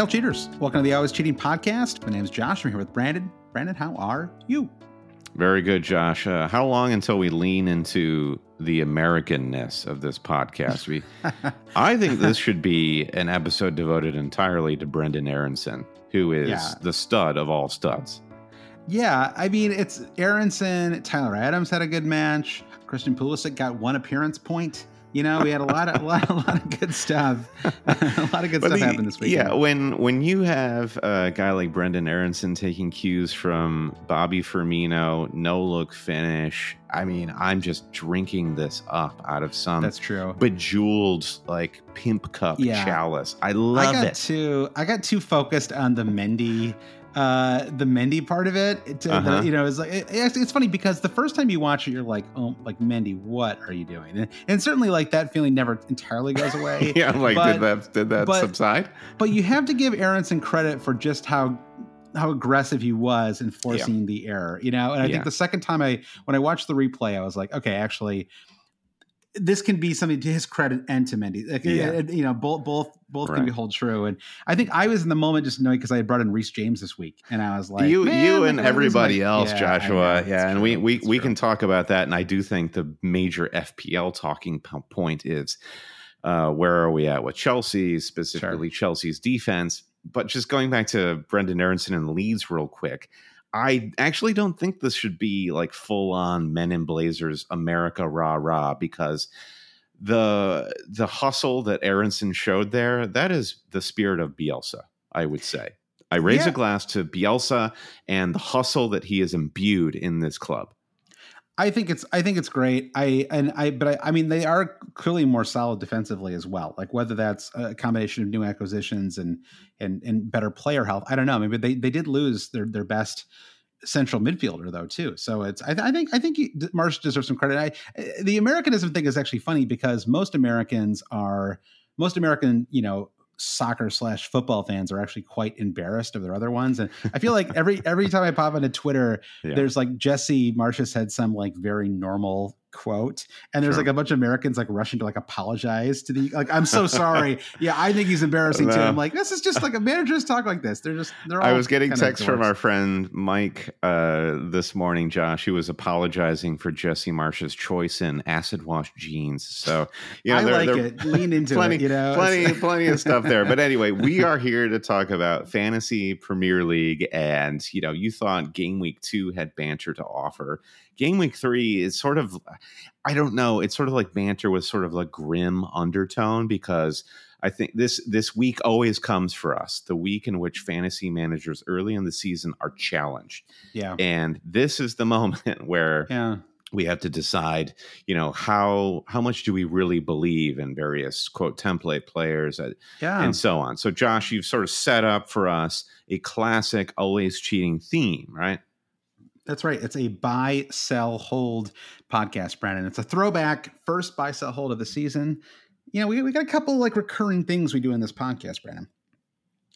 Hail cheaters! Welcome to the Always Cheating Podcast. My name is Josh. I'm here with Brandon. Brandon, how are you? Very good, Josh. Uh, how long until we lean into the Americanness of this podcast? We, I think this should be an episode devoted entirely to Brenden Aaronson, who is Yeah. the stud of all studs. Yeah, I mean it's Aaronson, Tyler Adams had a good match. Christian Pulisic got one appearance point. You know, we had a lot of a lot, a lot of good stuff. a lot of good stuff the- happened this week. Yeah, when when you have a guy like Brenden Aaronson taking cues from Bobby Firmino, no look finish. I mean, I'm just drinking this up out of some that's true. bejeweled like pimp cup Yeah. chalice. I love I got it. too I got too focused on the Mendy uh the Mendy part of it. it uh, Uh-huh. the- you know, it's like it, it's, it's funny because the first time you watch it, you're like, oh, like Mendy, what are you doing? And, and certainly like that feeling never entirely goes away. yeah, I'm like But- did that did that but- subside? but you have to give Aaronson credit for just how how aggressive he was in forcing the error, you know. And I Yeah. think the second time I when I watched the replay, I was like, okay, actually, this can be something to his credit and to Mendy. Like, Yeah. you know, both both both can be hold true. And I think I was in the moment just knowing because I had brought in Reece James this week, and I was like, you you and everybody like- else, Yeah, Joshua. know, yeah, and we true, we we true. can talk about that. And I do think the major FPL talking point is uh, where are we at with Chelsea, specifically Chelsea's defense. But just going back to Brenden Aaronson and Leeds real quick. I actually don't think this should be like full on Men in Blazers America rah rah because the the hustle that Aaronson showed there that is the spirit of Bielsa. I would say. I raise Yeah. a glass to Bielsa and the hustle that he has imbued in this club. I think it's I think it's great. I and I but I, I mean they are clearly more solid defensively as well. Like whether that's a combination of new acquisitions and and and better player health. I don't know. Maybe they they did lose their their best central midfielder though too. So it's I, th- I think I think Marsch deserves some credit. I, the Americanism thing is actually funny because most Americans are most American you know soccer slash football fans are actually quite embarrassed of their other ones and i feel like every every time i pop into twitter Yeah. there's like Jesse Marsch said some like very normal quote, and there's Sure. like a bunch of Americans like rushing to like apologize to the like I'm so sorry. yeah, I think he's embarrassing too. I'm like this is just like a managers talk like this. They're just they're. All I was getting texts from our friend Mike uh, this morning, Josh. He was apologizing for Jesse Marsch's choice in acid wash jeans. So, you know, I like it. Lean into plenty, it. You know, plenty, plenty of stuff there. But anyway, we are here to talk about fantasy Premier League, and you know, you thought Game Week Two had banter to offer. Game Week Three is sort of, I don't know, it's sort of like banter with sort of a grim undertone because I think this this week always comes for us, the week in which fantasy managers early in the season are challenged, yeah, and this is the moment where yeah. we have to decide you know how how much do we really believe in various quote template players uh, Yeah. and so on so josh you've sort of set up for us a classic always cheating theme right That's right. It's a buy, sell, hold podcast, Brandon. It's a throwback first buy, sell, hold of the season. You know, we, we got a couple like recurring things we do in this podcast, Brandon.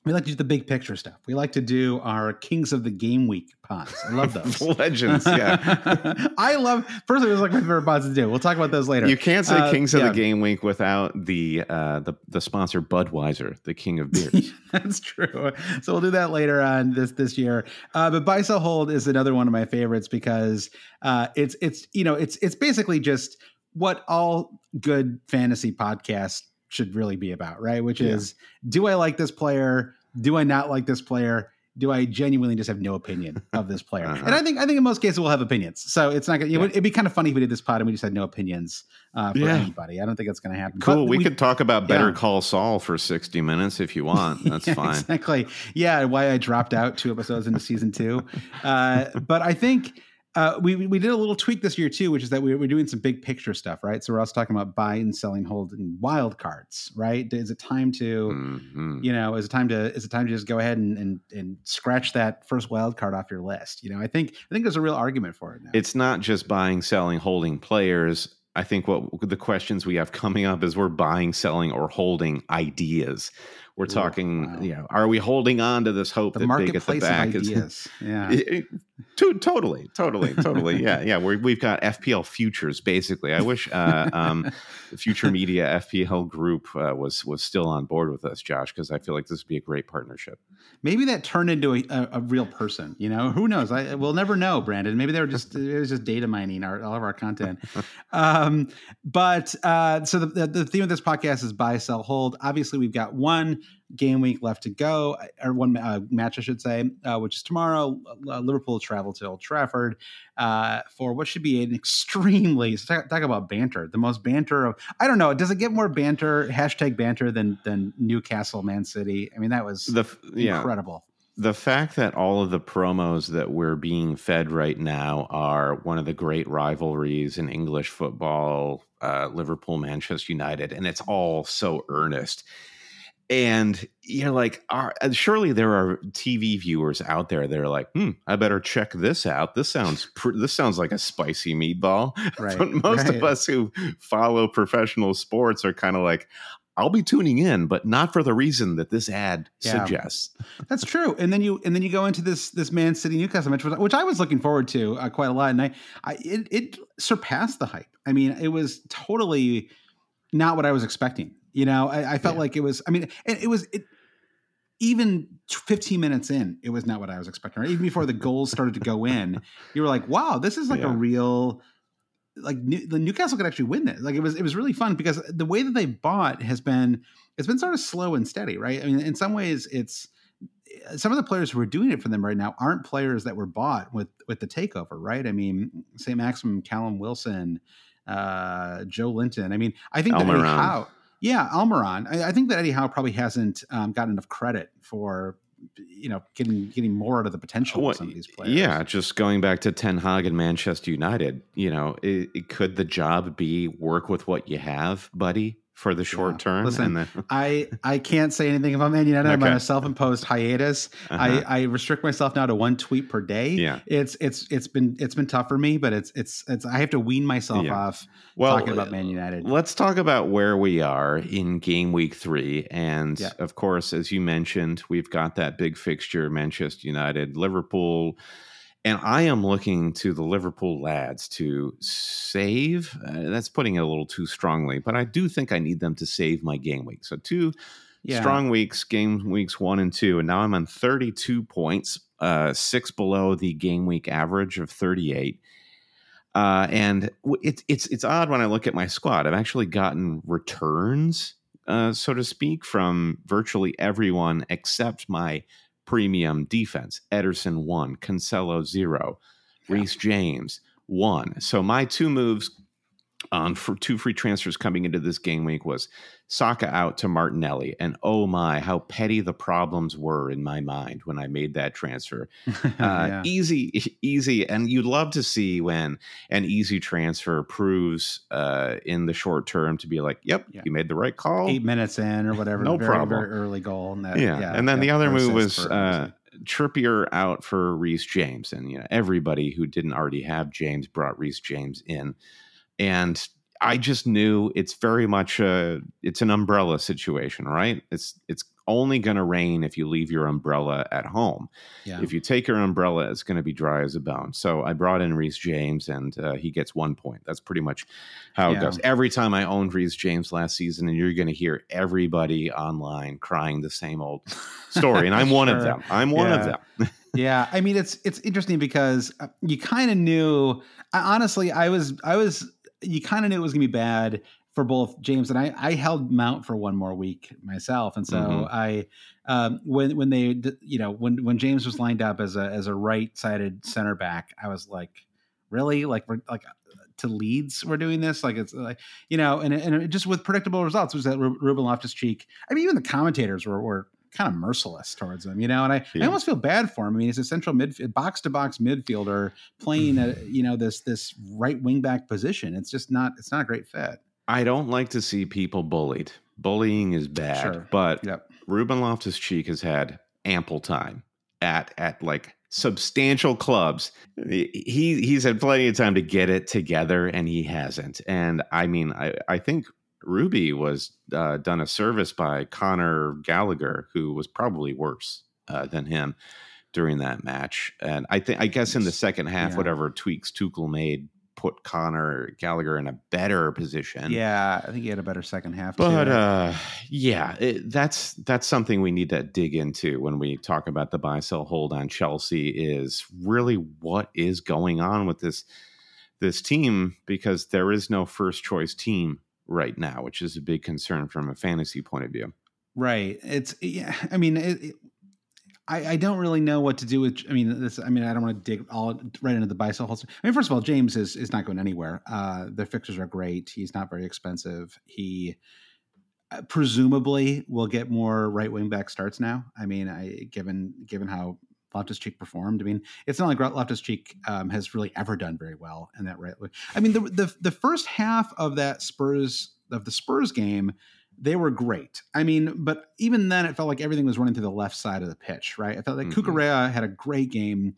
We like to do the big picture stuff. We like to do our Kings of the Game Week pods. I love those. legends yeah I love personally those are like my favorite pods to do. We'll talk about those later. you can't say Uh, kings of yeah. the game week without the uh the, the sponsor budweiser the king of beers That's true. So we'll do that later on this this year. Uh, but buy sell hold is another one of my favorites because uh, it's it's you know it's it's basically just what all good fantasy podcasts should really be about, right? Which Yeah. is do I like this player? Do I not like this player? do I genuinely just have no opinion of this player? Uh-huh. And I think I think in most cases we'll have opinions. So it's not gonna. Yeah. It'd be kind of funny if we did this pod and we just had no opinions uh, for yeah. anybody. I don't think that's going to happen. Cool. We, we, could talk about Better. Call Saul for sixty minutes if you want. That's fine. Exactly. Yeah. Why I dropped out two episodes into season two, uh, but I think uh, we we did a little tweak this year too, which is that we, we're doing some big picture stuff, right? So we're also talking about buying, selling, holding wild cards, right? Is it time to, mm-hmm. you know, is it time to is it time to just go ahead and, and and scratch that first wild card off your list? You know, I think I think there's a real argument for it now. It's not just buying, selling, holding players. I think what the questions we have coming up is we're buying, selling, or holding ideas we're talking, wow. you know, are we holding on to this hope the that big at the back is? Yeah, it, it, to, totally, totally, totally. yeah, yeah. we have got FPL futures basically. I wish uh, um, Future Media FPL group uh, was was still on board with us, Josh, because I feel like this would be a great partnership. Maybe that turned into a, a, a real person. You know, who knows? I we'll never know, Brandon. Maybe they were just it was just data mining our, all of our content. um, but uh, so the, the the theme of this podcast is buy, sell, hold. Obviously, we've got one game week left to go, or one uh, match, I should say, uh, which is tomorrow. Uh, Liverpool travel to Old Trafford uh, for what should be an extremely talk, talk, about banter. The most banter of I don't know. Does it get more banter hashtag banter than than Newcastle Man City? I mean, that was the yeah. incredible. The fact that all of the promos that we're being fed right now are one of the great rivalries in English football, uh, Liverpool, Manchester United, and it's all so earnest and you're like are, surely there are tv viewers out there that are like hmm i better check this out this sounds pr- this sounds like a spicy meatball right, but most right. of us who follow professional sports are kind of like I'll be tuning in, but not for the reason that this ad yeah. suggests. That's true. And then you and then you go into this this Man City Newcastle match, which I was looking forward to uh, quite a lot, and I, I it, it surpassed the hype. I mean, it was totally not what I was expecting. You know, I, I felt yeah. like it was. I mean, it, it was it, even 15 minutes in. It was not what I was expecting. Right? Even before the goals started to go in, you were like, "Wow, this is like yeah. a real." Like New, the Newcastle could actually win this. Like it was, it was really fun because the way that they bought has been, it's been sort of slow and steady, right? I mean, in some ways, it's some of the players who are doing it for them right now aren't players that were bought with with the takeover, right? I mean, Saint-Maximin, Callum Wilson, uh, Joelinton. I mean, I think that Eddie Howe, yeah, Almiron. I, I, think that Eddie Howe probably hasn't um, gotten enough credit for you know getting getting more out of the potential well, of some of these players. Yeah, just going back to Ten Hag and Manchester United. You know, it, it, could the job be work with what you have, buddy? For the short yeah. term. Listen. I I can't say anything about Man United. Okay. I'm on a self-imposed hiatus. Uh-huh. I, I restrict myself now to one tweet per day. Yeah, it's it's it's been it's been tough for me, but it's it's it's I have to wean myself yeah. off well, talking about Man United. Let's talk about where we are in game week three, and yeah. of course, as you mentioned, we've got that big fixture: Manchester United, Liverpool. And I am looking to the Liverpool lads to save. Uh, that's putting it a little too strongly, but I do think I need them to save my game week. So two yeah. strong weeks, game weeks one and two, and now I'm on 32 points, uh, six below the game week average of 38. Uh, and it's it's it's odd when I look at my squad. I've actually gotten returns, uh, so to speak, from virtually everyone except my premium defense. Ederson one, Cancelo zero, yeah. Reece James one. So my two moves on for two free transfers coming into this game week was Saka out to Martinelli. And oh my, how petty the problems were in my mind when I made that transfer. Uh, yeah. Easy, easy. And you'd love to see when an easy transfer proves uh, in the short term to be like, yep, yeah. you made the right call. Eight minutes in or whatever. No very, problem. Very early goal. And that, yeah. yeah. And then the other move was uh, Trippier out for Reece James. And, you know, everybody who didn't already have James brought Reece James in. And I just knew it's very much a it's an umbrella situation, right? It's it's only going to rain if you leave your umbrella at home. Yeah. If you take your umbrella, it's going to be dry as a bone. So I brought in Reece James, and uh, he gets one point. That's pretty much how yeah. it goes. Every time I owned Reece James last season, and you're going to hear everybody online crying the same old story, and I'm one of them. I'm one yeah. of them. yeah, I mean it's it's interesting because uh, you kind of knew. Honestly, I was I was you kind of knew it was going to be bad for both James and I. I held Mount for one more week myself, and so mm-hmm. I um, when when they you know when when James was lined up as a as a right sided center back, I was like, really like we're like to Leeds we're doing this like it's like you know and and just with predictable results was that Ruben Loftus Cheek. I mean even the commentators were were kind of merciless towards him, you know. And I, yeah. I almost feel bad for him. I mean, he's a central mid box to box midfielder playing a you know this this right wing back position. It's just not it's not a great fit. I don't like to see people bullied. Bullying is bad, sure. but yep. Ruben Loftus Cheek has had ample time at at like substantial clubs. He he's had plenty of time to get it together, and he hasn't. And I mean, I I think Ruby was uh, done a service by Conor Gallagher, who was probably worse uh, than him during that match. And I think, I guess, in the second half, yeah. whatever tweaks Tuchel made put Conor Gallagher in a better position. Yeah, I think he had a better second half. But uh, yeah, it, that's that's something we need to dig into when we talk about the buy sell hold on Chelsea. Is really what is going on with this this team because there is no first choice team right now, which is a big concern from a fantasy point of view. Right. It's yeah. I mean, it, it, I I don't really know what to do with. I mean, this. I mean, I don't want to dig all right into the sell holster. I mean, first of all, James is is not going anywhere. Uh, the fixtures are great. He's not very expensive. He uh, presumably will get more right wing back starts now. I mean, I given given how Loftus Cheek performed. I mean, it's not like Loftus Cheek um, has really ever done very well in that right. I mean, the, the the first half of that Spurs of the Spurs game, they were great. I mean, but even then, it felt like everything was running through the left side of the pitch. Right? I felt like mm-hmm. Cucurella had a great game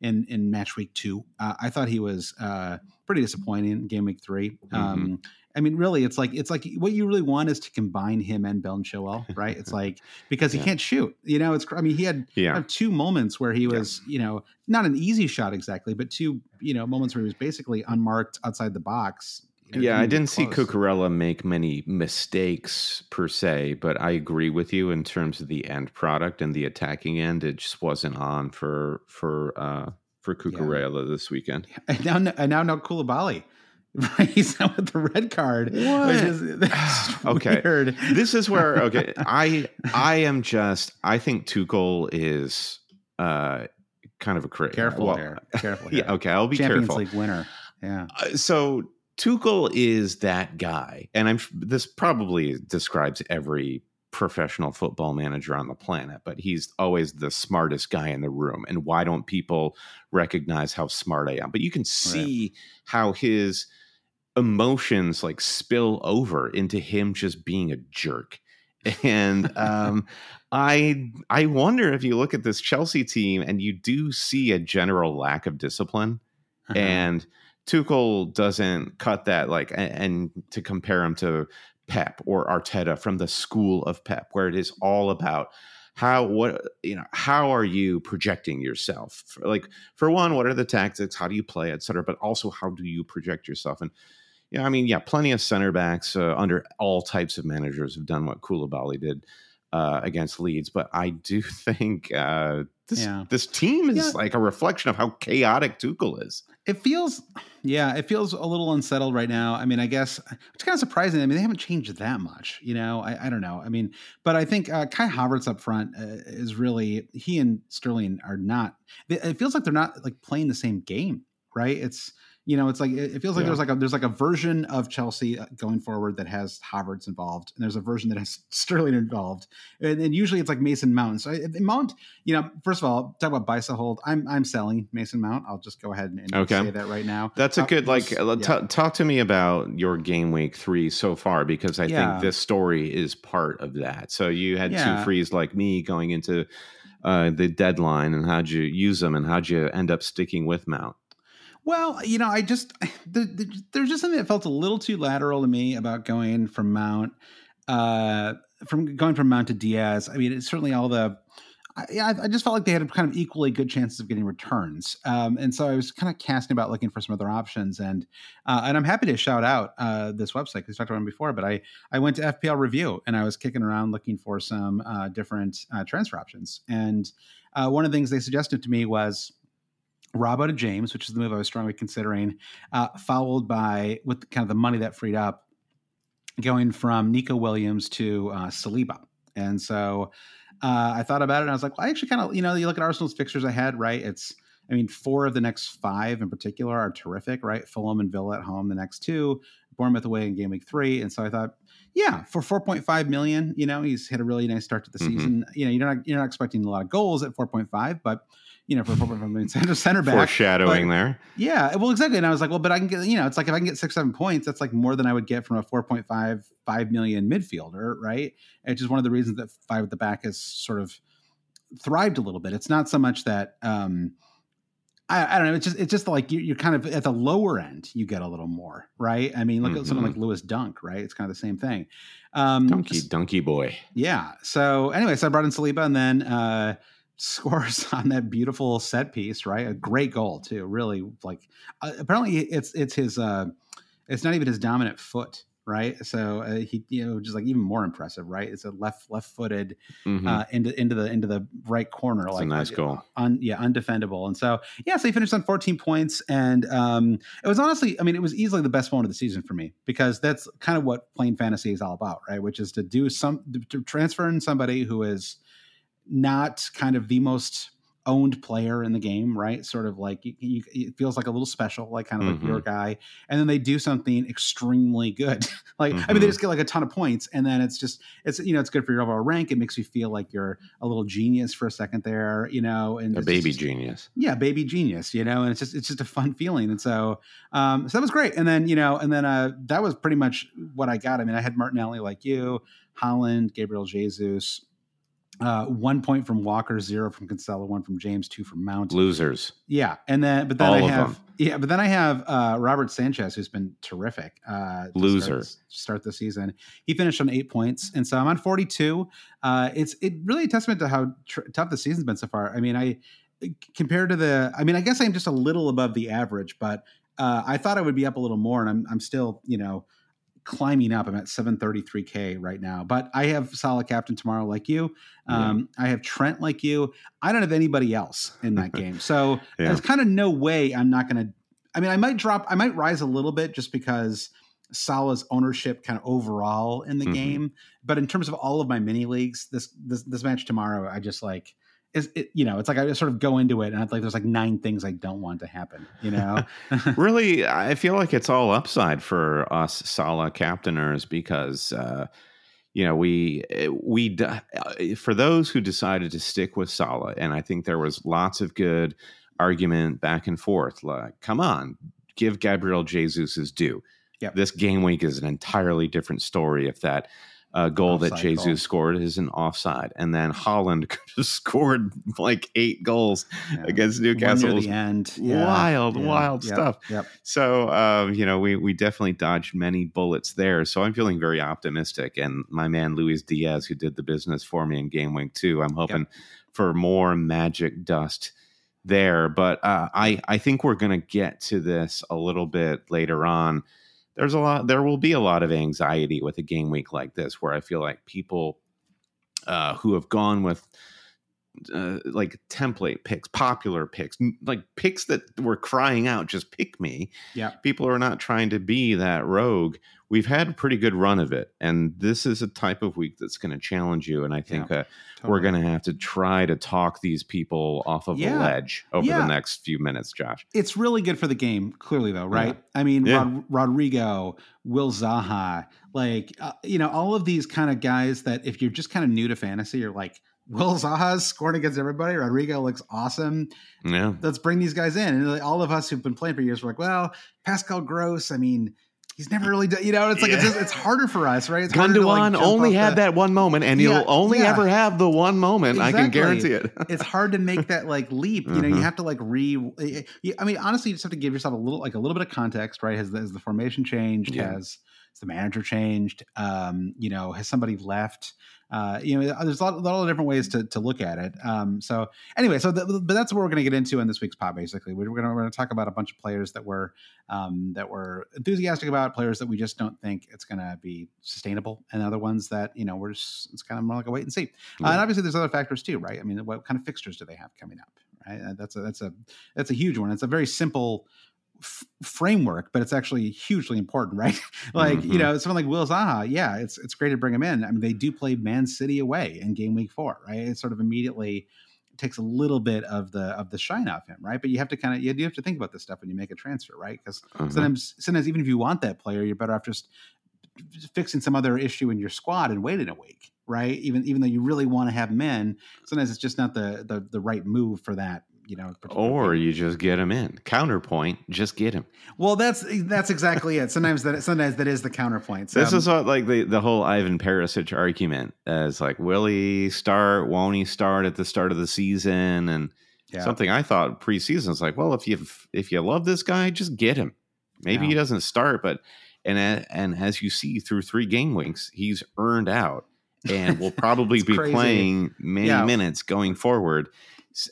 in in match week two. Uh, I thought he was uh, pretty disappointing in game week 3 mm-hmm. I mean, really, it's like it's like what you really want is to combine him and Ben Chilwell, right? It's like because he yeah. can't shoot. You know, it's I mean, he had yeah. kind of two moments where he was, yeah. you know, not an easy shot exactly, but two, you know, moments where he was basically unmarked outside the box. yeah, I didn't see Cucurella make many mistakes per se, but I agree with you in terms of the end product and the attacking end. It just wasn't on for for uh for Cucurella this weekend. And now, and now, now Koulibaly he's not with the red card. What? Is, okay, weird. this is where okay, I I am just I think Tuchel is uh kind of a crit. Careful well, here. Careful. Here. Yeah. Okay, I'll be Champions careful. League winner. Yeah. Uh, so Tuchel is that guy, and I'm this probably describes every professional football manager on the planet, but he's always the smartest guy in the room. And why don't people recognize how smart I am? But you can see right. how his emotions like spill over into him just being a jerk. And um, I I wonder if you look at this Chelsea team and you do see a general lack of discipline, uh-huh. and Tuchel doesn't cut that like and, and to compare him to Pep or Arteta from the school of Pep, where it is all about how what you know how are you projecting yourself like for one what are the tactics how do you play etc but also how do you project yourself and yeah, I mean, yeah, plenty of center backs uh, under all types of managers have done what Koulibaly did uh, against Leeds, but I do think uh, this yeah. this team is yeah. like a reflection of how chaotic Tuchel is. It feels, yeah, it feels a little unsettled right now. I mean, I guess it's kind of surprising. I mean, they haven't changed that much, you know. I, I don't know. I mean, but I think uh, Kai Havertz up front uh, is really he and Sterling are not. It feels like they're not like playing the same game, right? It's you know, it's like it feels like yeah. there's like a there's like a version of Chelsea uh, going forward that has Havertz involved, and there's a version that has Sterling involved, and, and usually it's like Mason Mount. So Mount, you know, first of all, talk about buy sell hold. I'm I'm selling Mason Mount. I'll just go ahead and, and okay. say that right now. That's a uh, good uh, like. Yeah. T- talk to me about your game week three so far because I yeah. think this story is part of that. So you had two frees like me going into uh, the deadline, and how'd you use them, and how'd you end up sticking with Mount? Well, you know, I just the, the, there's just something that felt a little too lateral to me about going from Mount, uh, from going from Mount to Diaz. I mean, it's certainly all the. I, I just felt like they had kind of equally good chances of getting returns, um, and so I was kind of casting about looking for some other options, and uh, and I'm happy to shout out uh, this website because I talked about it before, but I I went to FPL Review and I was kicking around looking for some uh, different uh, transfer options, and uh, one of the things they suggested to me was Rob out of James, which is the move I was strongly considering, uh, followed by with kind of the money that freed up, going from Neco Williams to uh, Saliba. And so uh, I thought about it and I was like, well, I actually kind of, you know, you look at Arsenal's fixtures ahead, right? It's, I mean, four of the next five in particular are terrific, right? Fulham and Villa at home, the next two, Bournemouth away in game week three. And so I thought, yeah, for 4.5 million, you know, he's had a really nice start to the mm-hmm. season. You know, you're not you're not expecting a lot of goals at 4.5, but you know, for 4.5 million center center back. Foreshadowing but, there. Yeah. Well, exactly. And I was like, well, but I can get, you know, it's like if I can get six, seven points, that's like more than I would get from a 4.5, 5 million midfielder, right? It's just one of the reasons that five at the back has sort of thrived a little bit. It's not so much that um I, I, don't know. It's just it's just like you, are kind of at the lower end. You get a little more, right? I mean, look mm-hmm. at someone like mm-hmm. Lewis Dunk, right? It's kind of the same thing. Um, donkey, donkey boy. Yeah. So anyway, so I brought in Saliba, and then uh, scores on that beautiful set piece, right? A great goal too. Really, like uh, apparently it's it's his. Uh, it's not even his dominant foot right? So uh, he, you know, just like even more impressive, right? It's a left left footed mm-hmm. uh, into into the into the right corner, That's like a nice like, goal, un, yeah, undefendable. And so yeah, so he finished on 14 points, and um, it was honestly, I mean, it was easily the best moment of the season for me because that's kind of what playing fantasy is all about, right? Which is to do some to transfer in somebody who is not kind of the most owned player in the game, right? Sort of like you, you, it feels like a little special, like kind of mm-hmm. like your guy, and then they do something extremely good. like mm-hmm. I mean, they mm-hmm. just get like a ton of points, and then it's just it's you know it's good for your overall rank. It makes you feel like you're a little genius for a second there, you know, and a baby just, genius. Yeah, baby genius, you know, and it's just it's just a fun feeling, and so um, so that was great. And then you know, and then uh, that was pretty much what I got. I mean, I had Martinelli like you, Haaland, Gabriel Jesus. Uh, one point from Walker, zero from Cancelo, one from James, two from Mount. Losers. Yeah, and then but then All I have yeah, but then I have uh, Robert Sanchez, who's been terrific. Uh, Loser. Start, start, the season. He finished on eight points, and so I'm on 42. Uh, it's it really a testament to how tr- tough the season's been so far. I mean, I compared to the, I mean, I guess I'm just a little above the average, but uh, I thought I would be up a little more, and I'm I'm still you know climbing up. I'm at 733k right now, but I have Salah captain tomorrow, like you. Um, yeah. I have Trent, like you. I don't have anybody else in that game, so yeah. there's kind of no way I'm not going to. I mean, I might drop, I might rise a little bit just because Salah's ownership kind of overall in the mm-hmm. game, but in terms of all of my mini leagues, this this this match tomorrow, I just like is it you know it's like i sort of go into it and it's like there's like nine things i don't want to happen you know really i feel like it's all upside for us Salah captainers because uh you know we we uh, for those who decided to stick with Salah and i think there was lots of good argument back and forth like come on give gabriel jesus his due yep. this game week is an entirely different story if that uh, goal offside that Jesus goal. scored is an offside, and then Haaland could have scored like eight goals yeah. against Newcastle. the end, yeah. wild, yeah. wild yep. stuff. Yep. So uh, you know, we we definitely dodged many bullets there. So I'm feeling very optimistic. And my man Luis Diaz, who did the business for me in Game Week Two, I'm hoping yep. for more magic dust there. But uh, I I think we're going to get to this a little bit later on there's a lot there will be a lot of anxiety with a game week like this where i feel like people uh, who have gone with uh, like template picks, popular picks, like picks that were crying out, just pick me. Yeah. People are not trying to be that rogue. We've had a pretty good run of it. And this is a type of week that's going to challenge you. And I think yeah, uh, totally. we're going to have to try to talk these people off of yeah. a ledge over yeah. the next few minutes, Josh. It's really good for the game, clearly, though, right? I mean, Rod- Rodrigo, Will Zaha, like, uh, you know, all of these kind of guys that if you're just kind of new to fantasy, you're like, Will Zaha's scoring against everybody. Rodrigo looks awesome. Yeah. Let's bring these guys in. And all of us who've been playing for years were like, well, Pascal Gross, I mean, he's never really done, you know, it's like, yeah. it's, just, it's harder for us, right? It's Gundogan like only had the, that one moment and yeah, you'll only yeah. ever have the one moment. Exactly. I can guarantee it. it's hard to make that like leap. You know, you mm-hmm. have to like re, I mean, honestly, you just have to give yourself a little, like a little bit of context, right? Has, has the formation changed? Has, has the manager changed? Um, you know, has somebody left? Uh, you know, there's a lot, a lot, of different ways to, to look at it. Um, so anyway, so the, but that's what we're going to get into in this week's pod. Basically, we're going to we're going to talk about a bunch of players that we're um, that we're enthusiastic about, players that we just don't think it's going to be sustainable, and other ones that you know we're just it's kind of more like a wait and see. Uh, and obviously, there's other factors too, right? I mean, what kind of fixtures do they have coming up? Right, uh, that's a that's a that's a huge one. It's a very simple f- framework, but it's actually hugely important, right? like mm-hmm. you know, someone like Will Zaha, yeah, it's it's great to bring him in. I mean, they do play Man City away in game week four, right? It sort of immediately takes a little bit of the of the shine off him, right? But you have to kind of you have to think about this stuff when you make a transfer, right? Because mm-hmm. sometimes sometimes even if you want that player, you're better off just fixing some other issue in your squad and waiting a week, right? Even even though you really want to have men, sometimes it's just not the the, the right move for that you know. Or you just get him in. Counterpoint, just get him. Well, that's that's exactly it. Sometimes that sometimes that is the counterpoint. So, this is what like the the whole Ivan Perisic argument is like, will he start? Won't he start at the start of the season? And yeah. something I thought preseason is like, well, if you if you love this guy, just get him. Maybe yeah. he doesn't start, but and uh, and as you see through three game weeks, he's earned out and will probably be crazy. playing many yeah. minutes going forward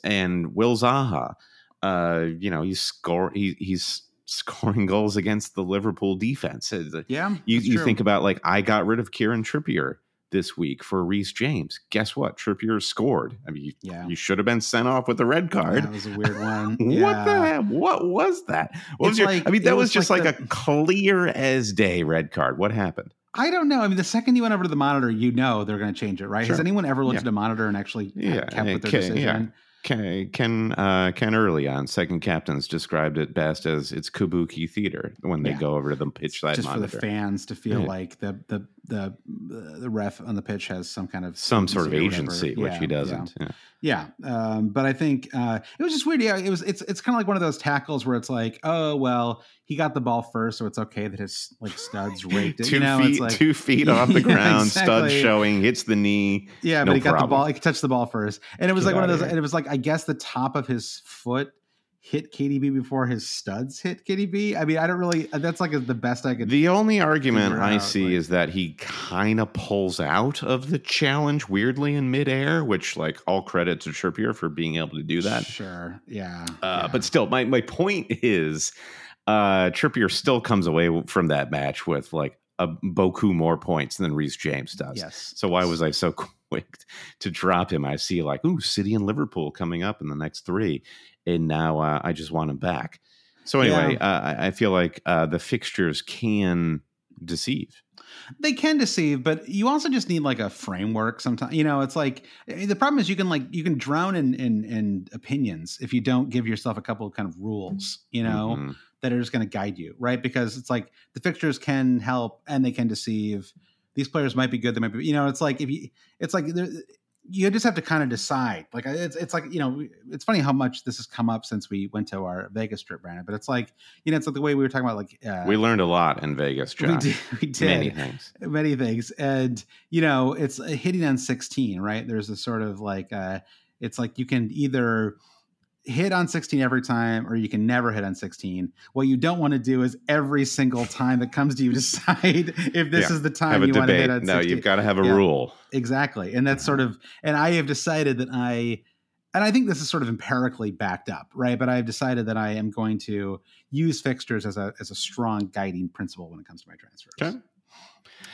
and Will Zaha. Uh, you know, he's score he, he's scoring goals against the Liverpool defense. Yeah, you, you think about like I got rid of Kieran Trippier this week for Reece James. Guess what? Trippier scored. I mean, you, yeah. you should have been sent off with a red card. That was a weird one. what the hell? What was that? What was your, like, I mean, that was, was, just like, like the, a clear as day red card. What happened? I don't know. I mean, the second you went over to the monitor, you know they're going to change it, right? Sure. Has anyone ever looked yeah. at a monitor and actually yeah. kept with their decision? Ken Ken, uh, Ken Early on Second Captains described it best as it's kabuki theater when they yeah. go over to the pitch side just monitor. for the fans to feel yeah. like the the the the ref on the pitch has some kind of some sort of agency, which he doesn't. Yeah, um, but I think uh, it was just weird. Yeah, it was. It's it's kind of like one of those tackles where it's like, oh well, he got the ball first, so it's okay that his like studs raked it. two you know, feet, like, two feet off the ground, exactly. studs showing, hits the knee. Yeah, no but he got the ball. He touched the ball first, and it was Get like one of those. And it was like I guess the top of his foot hit KDB before his studs hit KDB. I mean, I don't really. That's like the best I could. The only argument I out, see like, is that he kind of pulls out of the challenge weirdly in midair, which, like, all credit to Trippier for being able to do that. Sure, yeah. Uh, yeah. But still, my my point is, uh, Trippier still comes away from that match with like a beaucoup more points than Reece James does. Yes. So why was I so quick to drop him? I see like, ooh, City and Liverpool coming up in the next three, and now uh, I just want him back. So anyway, yeah. uh, I feel like uh, the fixtures can deceive. They can deceive, but you also just need like a framework. Sometimes you know, it's like eh, the problem is you can like you can drown in in, in opinions if you don't give yourself a couple of kind of rules. You know. Mm-hmm that are just going to guide you, right? Because it's like the fixtures can help and they can deceive. These players might be good. They might be, you know, it's like if you, it's like you just have to kind of decide. Like it's it's like you know, it's funny how much this has come up since we went to our Vegas trip, Brandon. But it's like you know, it's like the way we were talking about. Like uh, we learned a lot in Vegas, Josh. We did, we did many things, many things, and you know, it's hitting on sixteen, right? There's a sort of like, uh, it's like you can either hit on 16 every time or you can never hit on 16 what you don't want to do is every single time that comes to you decide if this yeah. is the time you debate. want to hit on 16 no you've got to have a yeah, rule exactly and that's sort of and i have decided that i and i think this is sort of empirically backed up right but i've decided that i am going to use fixtures as a as a strong guiding principle when it comes to my transfers okay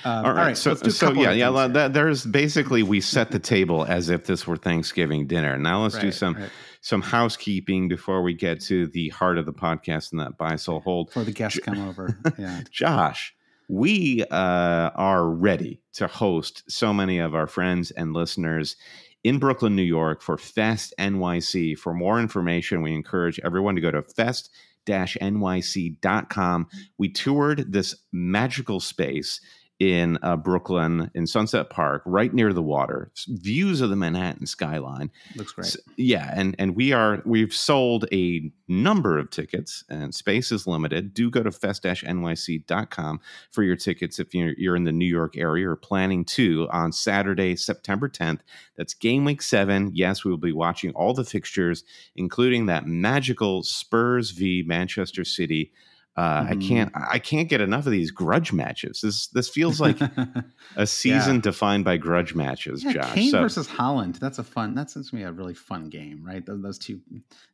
um, all, right. all right, so so yeah, yeah. That, there's basically we set the table as if this were Thanksgiving dinner. Now let's right, do some right some housekeeping before we get to the heart of the podcast and that buy sell hold. Before the guests come over. Yeah. Josh, we uh, are ready to host so many of our friends and listeners in Brooklyn, New York for Fest NYC. For more information, we encourage everyone to go to fest nyc.com. We toured this magical space in uh, Brooklyn in Sunset Park, right near the water, views of the Manhattan skyline. Looks great. So, yeah, and and we are we've sold a number of tickets, and space is limited. Do go to fest-nyc.com for your tickets if you're, you're in the New York area or planning to on Saturday, September 10th. That's game week seven. Yes, we will be watching all the fixtures, including that magical Spurs v Manchester City uh, mm-hmm. I can't I can't get enough of these grudge matches. This this feels like a season yeah. defined by grudge matches. Yeah, Josh, Kane so, versus Haaland. That's a fun. That's going to be a really fun game, right? Those, those two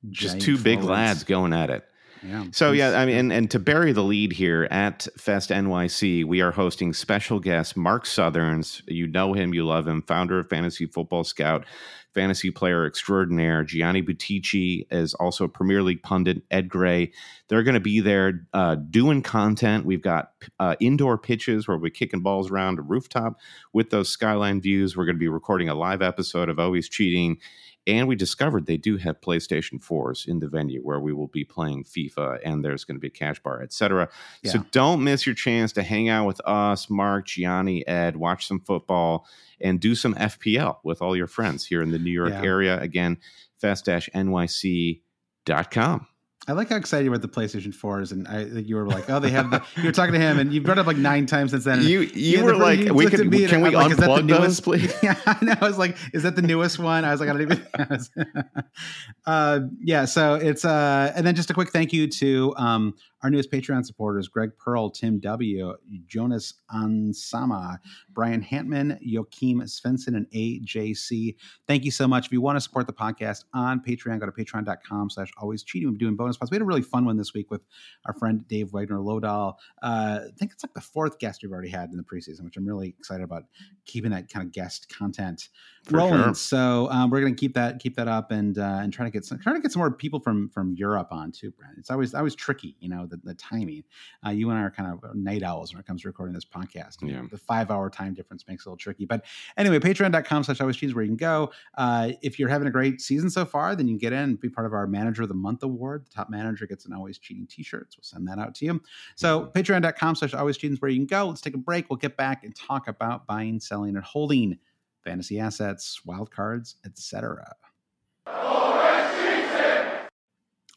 just two big lads going at it. Yeah. So yeah, I mean, and, and to bury the lead here at Fest NYC, we are hosting special guest Mark Sutherns. You know him, you love him, founder of Fantasy Football Scout, fantasy player extraordinaire. Gianni Buttice is also a Premier League pundit. Ed Gray, they're going to be there uh, doing content. We've got uh, indoor pitches where we're kicking balls around a rooftop with those skyline views. We're going to be recording a live episode of Always Cheating and we discovered they do have PlayStation 4s in the venue where we will be playing FIFA and there's going to be a cash bar, etc. Yeah. So don't miss your chance to hang out with us, Mark, Gianni, Ed, watch some football, and do some FPL with all your friends here in the New York yeah. area. Again, fest-nyc.com. I like how excited you were at the PlayStation 4s, and I you were like, "Oh, they have." The, you were talking to him, and you brought up like nine times since then. You you were like, "We could can we like, unplug those, please?" Yeah, I know. I was like, "Is that the newest one?" I was like, "I don't even." uh, yeah, so it's uh, and then just a quick thank you to um, our newest Patreon supporters Greg Pearl, Tim W., Jonas Ansama, Brian Hantman, Joachim Svensson, and AJC. Thank you so much. If you want to support the podcast on Patreon, go to patreon.com slash always cheating. We're doing bonus pods. We had a really fun one this week with our friend Dave Wagner Lodahl. Uh, I think it's like the fourth guest we've already had in the preseason, which I'm really excited about keeping that kind of guest content For rolling. Sure. So um, we're going to keep that keep that up and uh, and try to get some trying to get some more people from from Europe on too, Brent. It's always always tricky, you know, the, the timing. Uh, you and I are kind of night owls when it comes to recording this podcast. Yeah. The five hour time difference makes it a little tricky. But anyway, patreon.com slash always cheese where you can go. Uh, if you're having a great season so far, then you can get in and be part of our manager of the month award. The top manager gets an always cheating t-shirt. So we'll send that out to you. So mm-hmm. patreon.com slash always cheating is where you can go. Let's take a break. We'll get back and talk about buying, selling, and holding fantasy assets, wild cards, etc.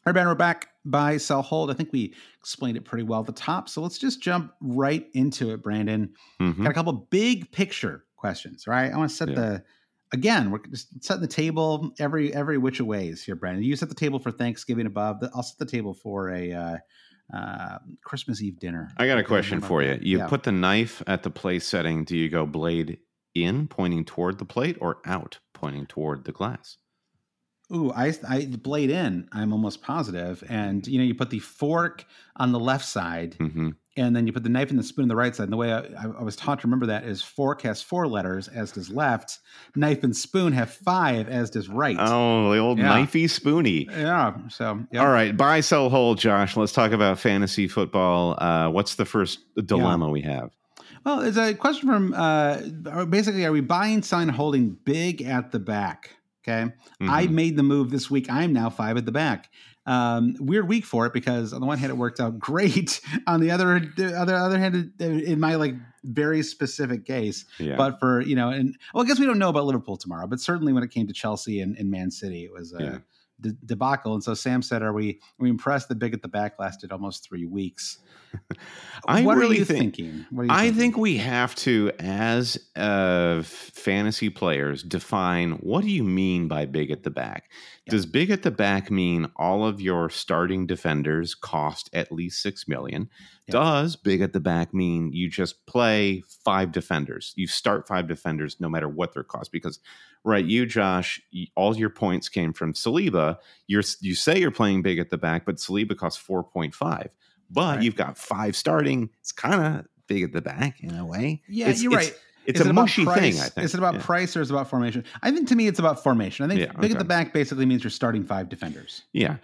All right, Ben, we're back buy, sell, hold. I think we explained it pretty well at the top. So let's just jump right into it, Brandon. Mm-hmm. Got a couple big picture questions, right? I want to set yeah. the again, we're just setting the table every every which ways here, Brandon. You set the table for Thanksgiving above. I'll set the table for a uh, uh, Christmas Eve dinner. I got a question for you. You yeah. put the knife at the place setting. Do you go blade in, pointing toward the plate, or out, pointing toward the glass? Ooh, I, I blade in. I'm almost positive, and you know, you put the fork on the left side, mm-hmm. and then you put the knife and the spoon on the right side. And the way I, I, was taught to remember that is fork has four letters, as does left. Knife and spoon have five, as does right. Oh, the old yeah. knifey spoony. Yeah. So, yep. all right, buy, sell, hold, Josh. Let's talk about fantasy football. Uh, what's the first dilemma yeah. we have? Well, it's a question from uh, basically: Are we buying, selling, holding big at the back? Okay. Mm-hmm. I made the move this week. I'm now five at the back. Um, weird week for it because on the one hand it worked out great. on the other the other other hand, in my like very specific case. Yeah. But for you know, and well, I guess we don't know about Liverpool tomorrow, but certainly when it came to Chelsea and, and Man City, it was a yeah. de- debacle. And so Sam said, "Are we are we impressed? The big at the back lasted almost three weeks." I what really are you think, thinking? Are you I thinking? think we have to, as uh, fantasy players, define what do you mean by big at the back? Yeah. Does big at the back mean all of your starting defenders cost at least six million? Yeah. Does big at the back mean you just play five defenders? You start five defenders no matter what their cost? Because right, you Josh, all your points came from Saliba. You're you say you're playing big at the back, but Saliba costs four point five but right. you've got five starting. It's kind of big at the back in a way. Yeah, it's, you're it's, right. It's is a it mushy price? thing. I think. Is it about yeah. price or is it about formation? I think to me it's about formation. I think yeah, big okay. at the back basically means you're starting five defenders. Yeah,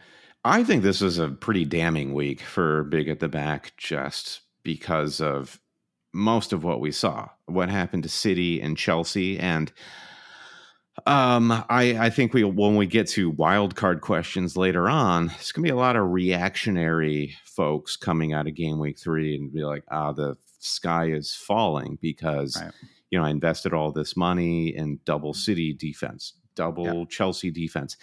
I think this is a pretty damning week for big at the back, just because of most of what we saw, what happened to City and Chelsea, and um, I, I think we when we get to wild card questions later on, it's gonna be a lot of reactionary folks coming out of game week three and be like, ah, the sky is falling because right. you know I invested all this money in double city defense, double yeah. Chelsea defense.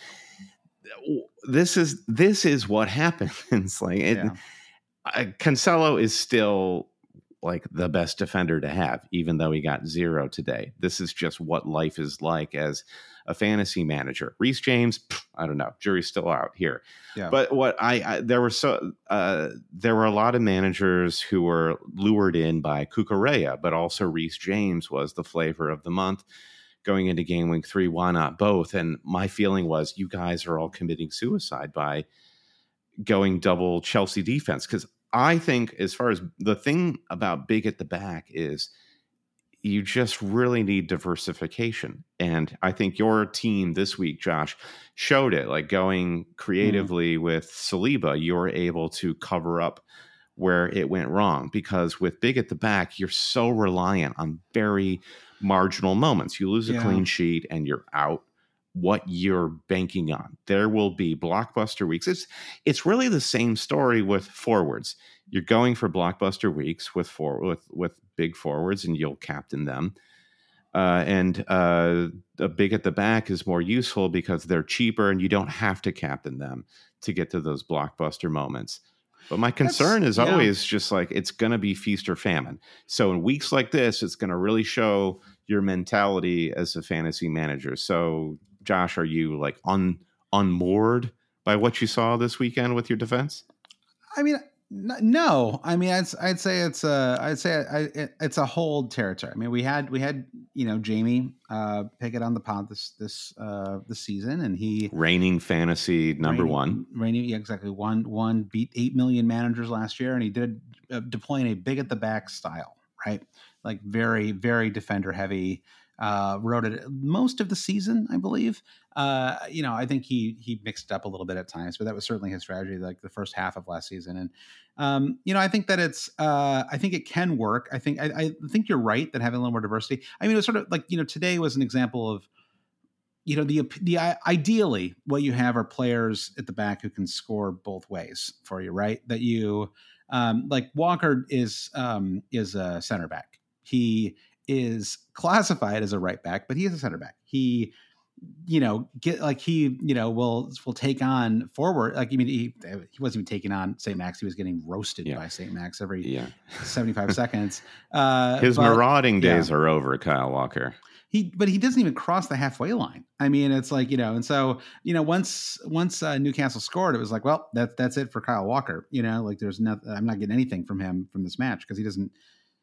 This is this is what happens. like it, yeah. Cancelo is still like the best defender to have, even though he got zero today. This is just what life is like as a fantasy manager. Reece James, I don't know, jury's still out here. Yeah. But what I, I there were so uh, there were a lot of managers who were lured in by Cucurella, but also Reece James was the flavor of the month going into game week three. Why not both? And my feeling was you guys are all committing suicide by going double Chelsea defense because I think as far as the thing about big at the back is you just really need diversification. And I think your team this week, Josh, showed it. Like going mm-hmm. creatively mm. with Saliba, you're able to cover up where it went wrong because with big at the back, you're so reliant on very marginal moments. You lose a yeah. clean sheet and you're out what you're banking on. There will be blockbuster weeks. It's it's really the same story with forwards. You're going for blockbuster weeks with for with with big forwards, and you'll captain them. Uh, and uh, a big at the back is more useful because they're cheaper, and you don't have to captain them to get to those blockbuster moments. But my concern That's, is yeah. always just like it's going to be feast or famine. So in weeks like this, it's going to really show your mentality as a fantasy manager. So Josh, are you like un unmoored by what you saw this weekend with your defense? I mean, no. I mean, I'd, I'd say it's a I'd say I, it's a hold territory. I mean, we had we had you know Jamie uh, pick it on the pod this this uh, this season, and he reigning fantasy number reigning, one. Reigning, yeah, exactly. One one beat eight million managers last year, and he did uh, deploying a big at the back style, right? Like very very defender heavy uh, wrote it most of the season, I believe. Uh, you know, I think he he mixed it up a little bit at times, but that was certainly his strategy, like the first half of last season. And um, you know, I think that it's uh, I think it can work. I think I, I think you're right that having a little more diversity. I mean, it's sort of like you know, today was an example of you know the the ideally what you have are players at the back who can score both ways for you, right? That you um, like Walker is um, is a center back. He is classified as a right back, but he is a center back. He, you know, get like he, you know, will will take on forward. Like I mean, he he wasn't even taking on St. Max. He was getting roasted yeah. by St. Max every yeah. seventy five seconds. Uh, His but, marauding days yeah. are over, Kyle Walker. He, but he doesn't even cross the halfway line. I mean, it's like you know, and so you know, once once uh, Newcastle scored, it was like, well, that that's it for Kyle Walker. You know, like there's nothing. I'm not getting anything from him from this match because he doesn't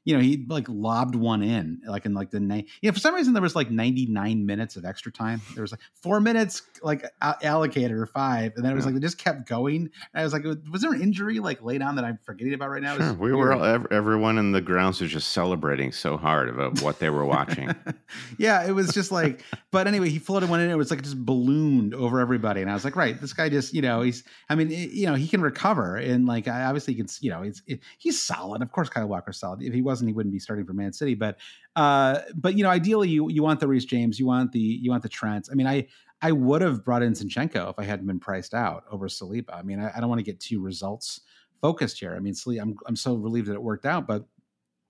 you know, he like lobbed one in, like in like the night. You know, for some reason there was like 99 minutes of extra time. There was like four minutes like allocated or five, and then it was like they just kept going. And I was like, was there an injury like late on that I'm forgetting about right now? Sure. We were all, everyone in the grounds was just celebrating so hard about what they were watching. yeah, it was just like, but anyway, he floated one in. It was like just ballooned over everybody, and I was like, right, this guy just, you know, he's, I mean, it, you know, he can recover, and like, I obviously can, you know, it's, it, he's solid. Of course, Kyle Walker's solid. If he was wasn't, he wouldn't be starting for Man City. But uh, but you know, ideally, you you want the Reece James, you want the you want the Trent. I mean, I I would have brought in Zinchenko if I hadn't been priced out over Saliba. I mean, I, I don't want to get too results focused here. I mean, Saliba, I'm I'm so relieved that it worked out, but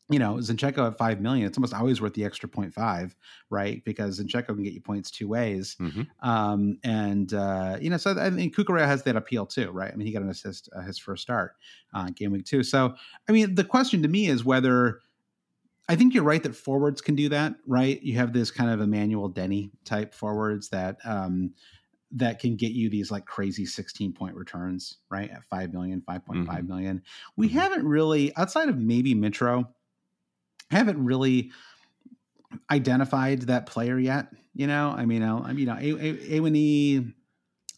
you know, Zinchenko at five million, it's almost always worth the extra 0.5, right? Because Zinchenko can get you points two ways. Mm-hmm. Um, and, uh, you know, so I mean, Cucurella has that appeal too, right? I mean, he got an assist uh, his first start uh, game week two. So, I mean, the question to me is whether I think you're right that forwards can do that, right? You have this kind of Emmanuel Dennis type forwards that um, that can get you these like crazy 16 point returns, right? At 5 million, 5.5 mm-hmm. million. We mm-hmm. haven't really, outside of maybe Mitro, haven't really identified that player yet. You know, I mean, I mean, you know, Awoniyi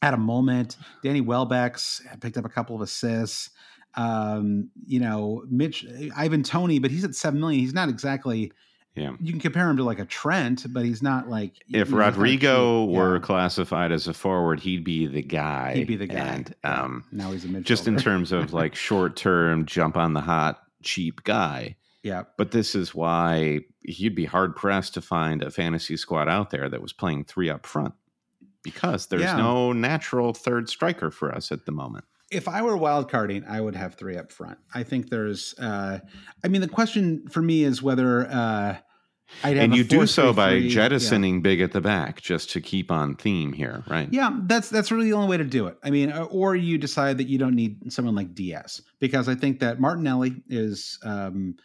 had a moment. Danny Welbeck's picked up a couple of assists um, you know, Mitch Ivan Toney, but he's at seven million. He's not exactly. Yeah, you can compare him to like a Trent, but he's not like. If know, Rodrigo were yeah. classified as a forward, he'd be the guy. He'd be the guy. And um, now he's a midfielder. Just in terms of like short term, jump on the hot, cheap guy. Yeah. But this is why you'd be hard pressed to find a fantasy squad out there that was playing three up front because there's yeah. no natural third striker for us at the moment if I were wild carding, I would have three up front. I think there's, uh, I mean, the question for me is whether uh, I'd and you do so by jettisoning yeah. big at the back just to keep on theme here, right? Yeah, that's that's really the only way to do it. I mean, uh, or you decide that you don't need someone like Diaz because I think that Martinelli is. Um,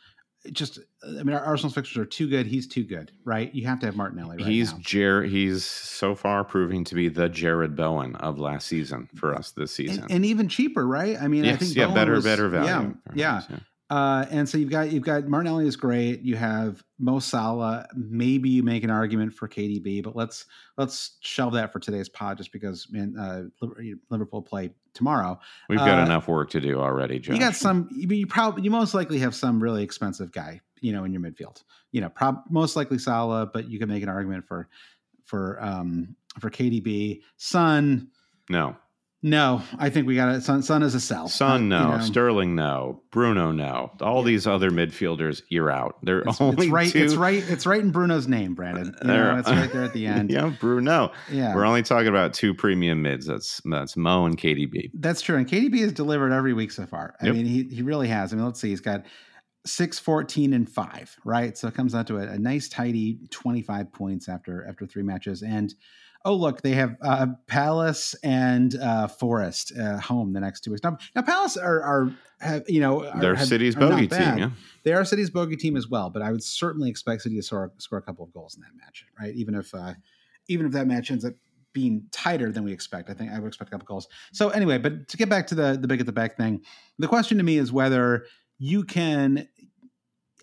just I mean, our Arsenal's fixtures are too good. He's too good, right? You have to have Martinelli. Right he's. Jarrod. He's so far proving to be the Jarrod Bowen of last season for us this season, and, and even cheaper, right? I mean, yes, I think yeah, Bowen better, was, better value. Yeah, yeah. yeah. Uh, and so you've got you've got Martinelli is great. You have Mo Salah. Maybe you make an argument for KDB, but let's let's shelve that for today's pod just because man, uh, Liverpool play tomorrow. We've got uh, enough work to do already, Josh. You got some. You, you probably you most likely have some really expensive guy, you know, in your midfield. You know, prob- most likely Salah, but you can make an argument for for um for KDB. Son, no. No, I think we got it. Son, Son is a sell. Son, uh, no. You know. Sterling, no. Bruno, no. All yeah. these other midfielders, you're out. They're it's, only it's right. Two. It's right. It's right in Bruno's name, Brandon. You know, it's right there at the end. yeah, Bruno. Yeah, we're only talking about two premium mids. That's that's Mo and KDB. That's true. And KDB has delivered every week so far. I yep. mean, he he really has. I mean, let's see. He's got six, 14, and five. Right. So it comes out to a, a nice, tidy twenty-five points after after three matches and oh look, they have uh, Palace and uh, Forest uh, home the next two weeks. Now, now Palace are, are have you know are, their city's are bogey team. Yeah, they are city's bogey team as well. But I would certainly expect City to score, score a couple of goals in that match, right? Even if uh, even if that match ends up being tighter than we expect, I think I would expect a couple of goals. So anyway, but to get back to the the big at the back thing, the question to me is whether you can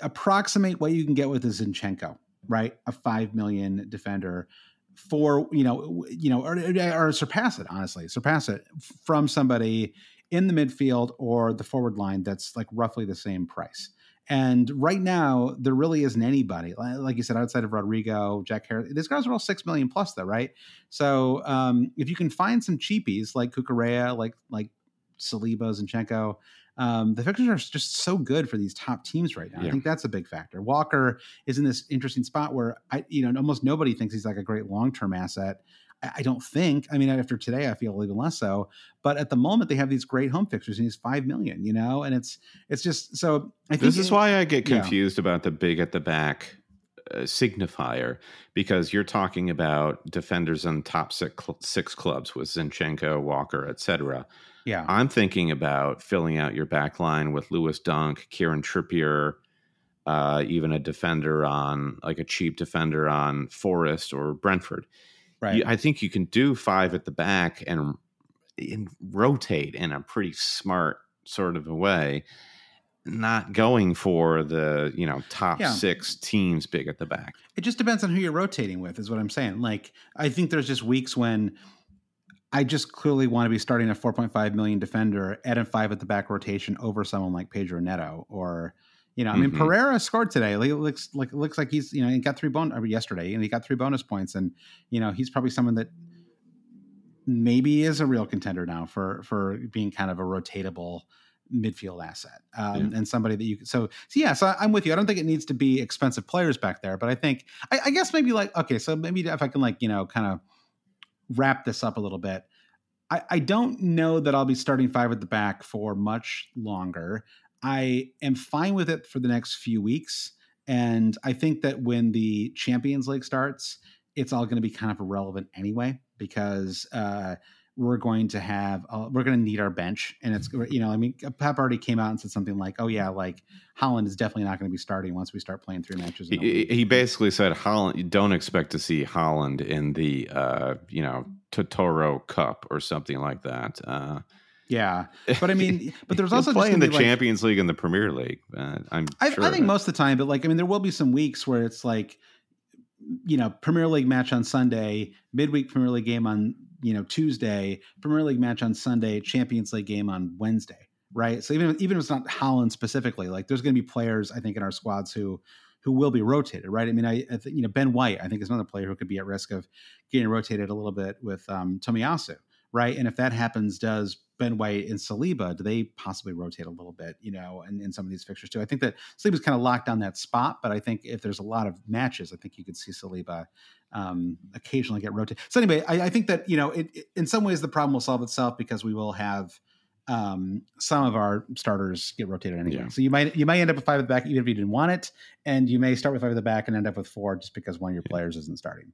approximate what you can get with a Zinchenko, right? A five million defender for you know you know or, or surpass it honestly surpass it from somebody in the midfield or the forward line that's like roughly the same price. And right now there really isn't anybody like you said outside of rodrigo Jack Harrison these guys are all six million plus though right? So um, if you can find some cheapies like Cucurella, like like saliba zinchenko um, the fixtures are just so good for these top teams right now. Yeah. I think that's a big factor. Walker is in this interesting spot where I, you know, almost nobody thinks he's like a great long term asset. I, I don't think. I mean, after today, I feel even less so. But at the moment, they have these great home fixtures, and he's five million. You know, and it's it's just so. I think this is it, why I get confused about the big at the back uh, signifier because you're talking about defenders in top six, six clubs with Zinchenko, Walker, etc. Yeah. I'm thinking about filling out your back line with Lewis Dunk, Kieran Trippier, uh, even a defender on like a cheap defender on Forest or Brentford. Right. You, I think you can do five at the back and, and rotate in a pretty smart sort of a way not going for the you know top yeah. six teams big at the back. It just depends on who you're rotating with, is what I'm saying. Like I think there's just weeks when I just clearly want to be starting a 4.5 million defender at a five at the back rotation over someone like Pedro Neto or you know, I mean, mm-hmm. Pereira scored today. It looks like looks like he's you know he got three bonus yesterday, and he got three bonus points, and you know he's probably someone that maybe is a real contender now for for being kind of a rotatable midfield asset um, yeah. and somebody that you so so yeah so i'm with you i don't think it needs to be expensive players back there but i think I, I guess maybe like okay so maybe if i can like you know kind of wrap this up a little bit. I, I don't know that i'll be starting five at the back for much longer. I am fine with it for the next few weeks and i think that when the champions league starts it's all going to be kind of irrelevant anyway because uh, we're going to have uh, we're going to need our bench and it's you know i mean pep already came out and said something like oh yeah like Haaland is definitely not going to be starting once we start playing three matches he, he, basically said Haaland you don't expect to see Haaland in the uh you know totoro cup or something like that uh. Yeah, but I mean, but there's also playing the like, Champions League and the Premier League. Uh, I'm I, sure I think most of the time, but like I mean, there will be some weeks where it's like, you know, Premier League match on Sunday, midweek Premier League game on you know Tuesday, Premier League match on Sunday, Champions League game on Wednesday, right? So even even if it's not Haaland specifically, like there's going to be players I think in our squads who who will be rotated, right? I mean, I, I think you know Ben White, I think is another player who could be at risk of getting rotated a little bit with um, Tomiyasu, right? And if that happens, does Ben White and Saliba, do they possibly rotate a little bit, you know, in, in some of these fixtures too? I think that Saliba's kind of locked down that spot, but I think if there's a lot of matches, I think you could see Saliba um, occasionally get rotated. So anyway, I, I think that, you know, it, it, in some ways the problem will solve itself because we will have um, some of our starters get rotated anyway. Yeah. So you might you might end up with five at the back even if you didn't want it, and you may start with five at the back and end up with four just because one of your players isn't starting.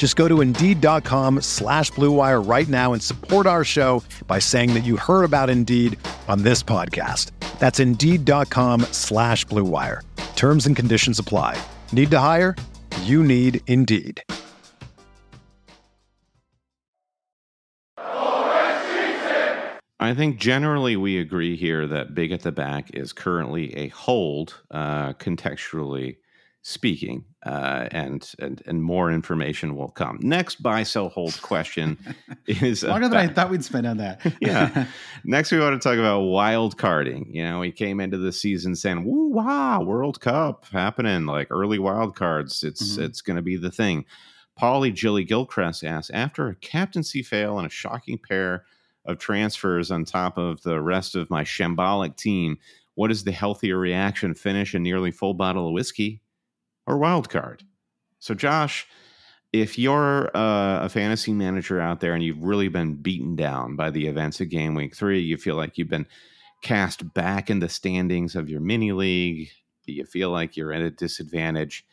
Just go to Indeed.com slash BlueWire right now and support our show by saying that you heard about Indeed on this podcast. That's Indeed.com slash BlueWire. Terms and conditions apply. Need to hire? You need Indeed. I think generally we agree here that Big at the Back is currently a hold, uh, contextually speaking, uh, and, and and more information will come. Next buy sell hold question is longer about, than I thought we'd spend on that. yeah. Next, we want to talk about wild carding. You know, we came into the season saying, "Woo, wow, World Cup happening!" Like early wild cards. It's mm-hmm. it's going to be the thing. Polly Jilly Gilchrist asks after a captaincy fail and a shocking pair of transfers on top of the rest of my shambolic team, what is the healthier reaction? Finish a nearly full bottle of whiskey or wild card? So, Josh, if you're uh, a fantasy manager out there and you've really been beaten down by the events of game week three, you feel like you've been cast back in the standings of your mini league, you feel like you're at a disadvantage.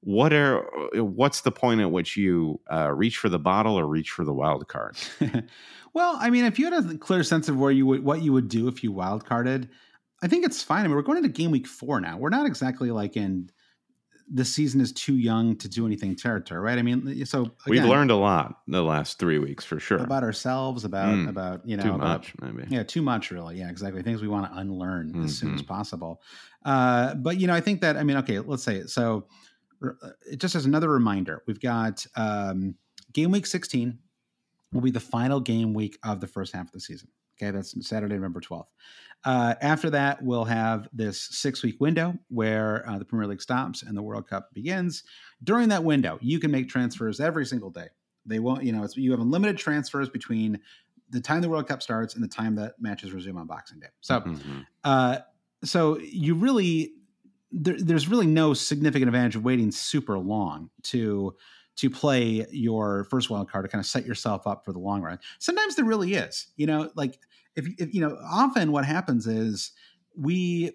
What are what's the point at which you uh, reach for the bottle or reach for the wild card? Well, I mean, if you had a clear sense of where you would what you would do if you wild carded, I think it's fine. I mean, we're going into game week four now. We're not exactly like in the season is too young to do anything territory, right? I mean, so again, we've learned a lot the last three weeks for sure about ourselves, about mm, about you know too about, much, maybe yeah, too much really, yeah, exactly. Things we want to unlearn mm-hmm. as soon as mm-hmm. possible. Uh, but you know, I think that I mean, okay, let's say it. So, it just as another reminder, we've got um, game week sixteen will be the final game week of the first half of the season. Okay, that's Saturday, November 12th. Uh, after that, we'll have this six week window where uh, the Premier League stops and the World Cup begins. During that window, you can make transfers every single day. They won't, you know, it's, you have unlimited transfers between the time the World Cup starts and the time that matches resume on Boxing Day. So, mm-hmm. uh, so you really, there, there's really no significant advantage of waiting super long to to play your first wild card to kind of set yourself up for the long run. Sometimes there really is, you know, like if, if you know, often what happens is we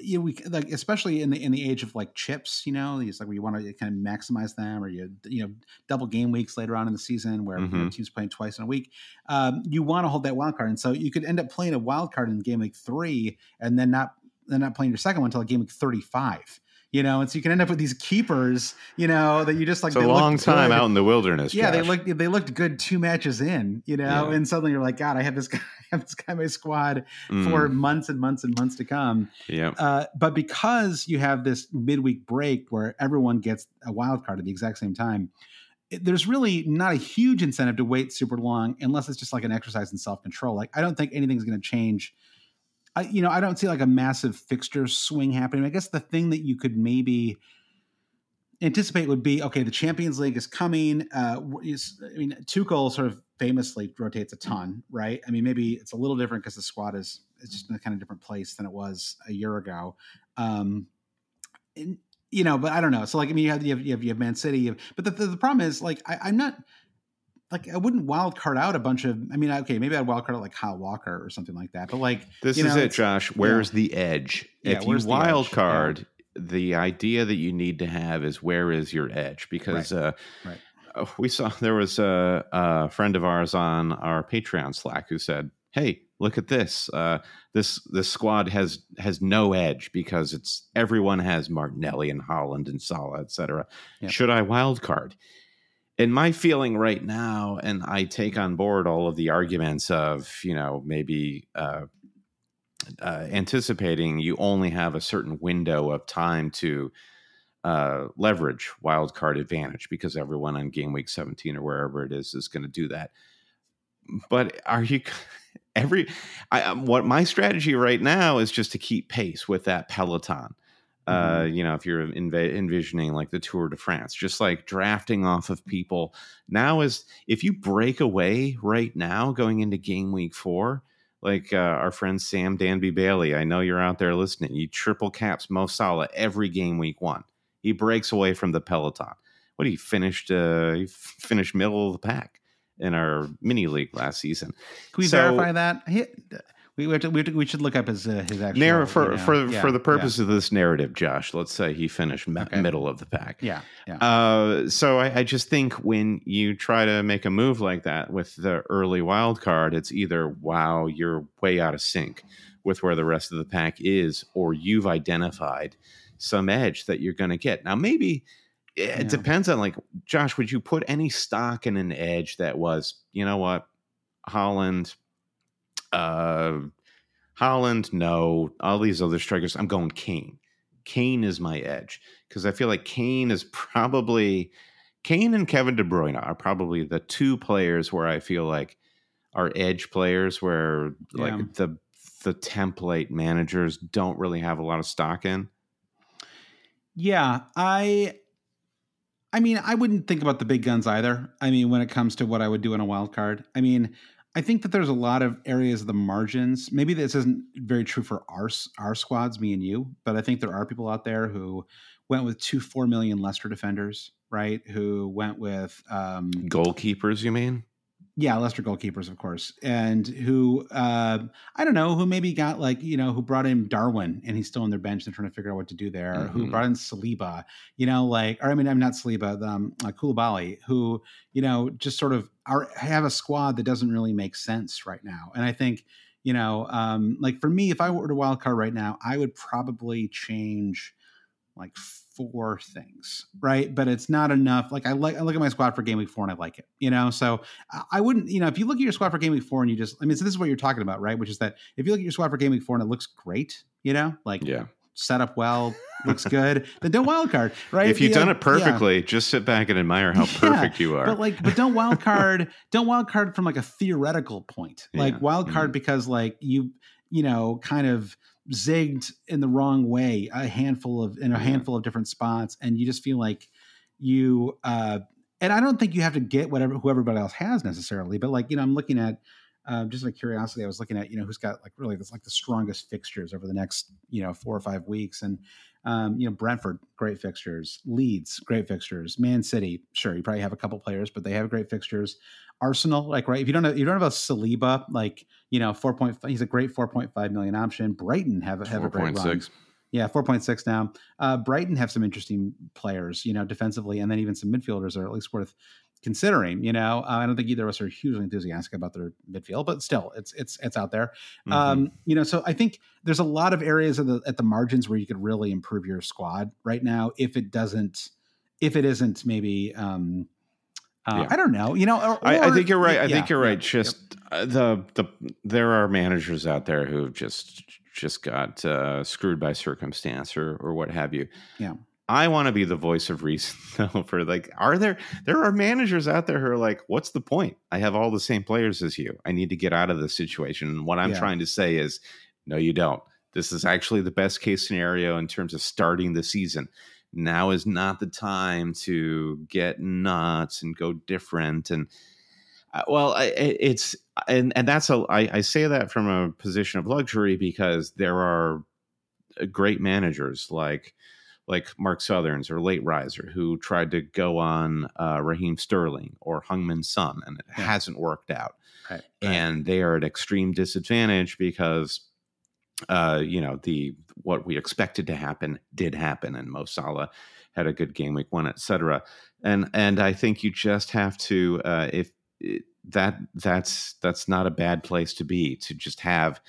you know, we like especially in the in the age of like chips, you know, it's like where you want to kind of maximize them, or you you know double game weeks later on in the season where mm-hmm. you know, mm-hmm. teams playing twice in a week. Um, you want to hold that wild card, and so you could end up playing a wild card in game week three, and then not then not playing your second one until game week thirty five you know, and so you can end up with these keepers, you know, that you just like. It's a long time good. out in the wilderness. Yeah, Josh. they looked they looked good two matches in, you know, yeah. and suddenly you're like, God, I have this guy, I have this guy in my squad mm. for months and months and months to come. Yeah. Uh, but because you have this midweek break where everyone gets a wild card at the exact same time, there's really not a huge incentive to wait super long unless it's just like an exercise in self control. Like I don't think anything's going to change I, you know, I don't see like a massive fixture swing happening. I guess the thing that you could maybe anticipate would be okay. The Champions League is coming. Uh, is, I mean, Tuchel sort of famously rotates a ton, right? I mean, maybe it's a little different because the squad is it's just in a kind of different place than it was a year ago. Um, and, you know, but I don't know. So like, I mean, you have you have you have, Man City, have, but the, the, the problem is like I, I'm not like I wouldn't wild card out a bunch of. I mean, okay, maybe I'd wild card out like Kyle Walker or something like that. But like this is know, it, Josh. Where's yeah. the edge? Yeah, if you wild edge? card, yeah. the idea that you need to have is where is your edge? Because right. Uh, right. We saw there was a, a, friend of ours on our Patreon Slack who said, "Hey, look at this. Uh, this this squad has has no edge because it's everyone has Martinelli and Haaland and Salah, etc. Should I wild card?" And my feeling right now, and I take on board all of the arguments of, you know, maybe uh, uh, anticipating you only have a certain window of time to uh, leverage wildcard advantage because everyone on game week 17 or wherever it is is going to do that. But are you every I, um, what my strategy right now is just to keep pace with that peloton. Uh, Mhm. you know, if you're env- envisioning like the Tour de France, just like drafting off of people now is if you break away right now going into game week four, like uh, our friend Sam Danby Bailey, I know you're out there listening. You triple caps Mo Salah every game week one. He breaks away from the peloton. What he finished? Uh, he f- finished middle of the pack in our mini league last season. Can we So- verify that? He, we, we, to, we, to- we should look up his uh, his actual Narr- for you know, for yeah, for the yeah, purpose of this narrative, Josh, let's say he finished me- Okay. middle of the pack. Yeah, yeah. Uh, so I, I just think when you try to make a move like that with the early wild card, it's either wow, you're way out of sync with where the rest of the pack is, or you've identified some edge that you're going to get. Now, maybe it Yeah. depends on like Josh. Would you put any stock in an edge that was, you know what, Haaland, uh, Haaland, no, all these other strikers. I'm going Kane. Kane is my edge because I feel like Kane is probably Kane and Kevin De Bruyne are probably the two players where I feel like are edge players where like the the template managers don't really have a lot of stock in. Yeah, I I mean, I wouldn't think about the big guns either. I mean, when it comes to what I would do in a wild card. I mean, I think that there's a lot of areas of the margins. Maybe this isn't very true for our our squads, me and you, but I think there are people out there who went with two 4 million Leicester defenders, right? Who went with um Goalkeepers, you mean? Yeah, Leicester goalkeepers, of course, and who uh, I don't know, who maybe got like you know who brought in Darwin and he's still on their bench. They're trying to figure out what to do there. Who Mhm. brought in Saliba, you know, like or I mean, I'm not Saliba, um, uh, Koulibaly, who you know just sort of are have a squad that doesn't really make sense right now. And I think you know, um, like for me, if I were to wild card right now, I would probably change like four things, right? But it's not enough. Like I like I look at my squad for game week four and I like it, you know. So I- wouldn't, you know, if you look at your squad for game week four and you just, I mean, so this is what you're talking about, right? Which is that if you look at your squad for game week four and it looks great, you know, like Yeah. set up well, looks good, then don't wild card, right? If you've The, done it perfectly, just sit back and admire how Yeah, perfect you are. but like, but don't wild card, don't wild card from like a theoretical point. Like Yeah. wild card Mhm. because like you, you know, kind of zigged in the wrong way a handful of in a handful of different spots, and you just feel like you. uh And I don't think you have to get whatever who everybody else has necessarily, but like you know, I'm looking at. Uh, just out of curiosity, I was looking at you know who's got like really this like the strongest fixtures over the next you know four or five weeks, and um, you know, Brentford, great fixtures. Leeds, great fixtures. Man City, sure, you probably have a couple players, but they have great fixtures. Arsenal, like right, if you don't know, you don't have a Saliba, like you know, four point. He's a great four point five million option. Brighton have a have a great run. 4.6. Yeah, four point six now. Uh, Brighton have some interesting players, you know, defensively, and then even some midfielders are at least worth considering. You know, uh, I don't think either of us are hugely enthusiastic about their midfield, but still, it's it's it's out there. Mhm. Um, you know, so I think there's a lot of areas of the, at the margins where you could really improve your squad right now if it doesn't, if it isn't maybe, um, uh, Yeah. I don't know, you know, or, I, I think you're right. I yeah, think you're yeah, right. Just uh, the the there are managers out there who've just just got uh, screwed by circumstance or or what have you. Yeah. I want to be the voice of reason though. For like, are there there are managers out there who are like, what's the point? I have all the same players as you. I need to get out of this situation. And what I'm Yeah. trying to say is, no, you don't. This is actually the best case scenario in terms of starting the season. Now is not the time to get nuts and go different. And uh, well, I, it's and and that's a I, I say that from a position of luxury because there are uh, great managers like like Mark Sutherns or Late Riser who tried to go on uh, Raheem Sterling or Heung-min Son and it Yeah. hasn't worked out Right, right. and they are at extreme disadvantage because uh, you know the what we expected to happen did happen, and Mo Salah had a good game week one, etc. And and I think you just have to uh, if it, that that's that's not a bad place to be to just have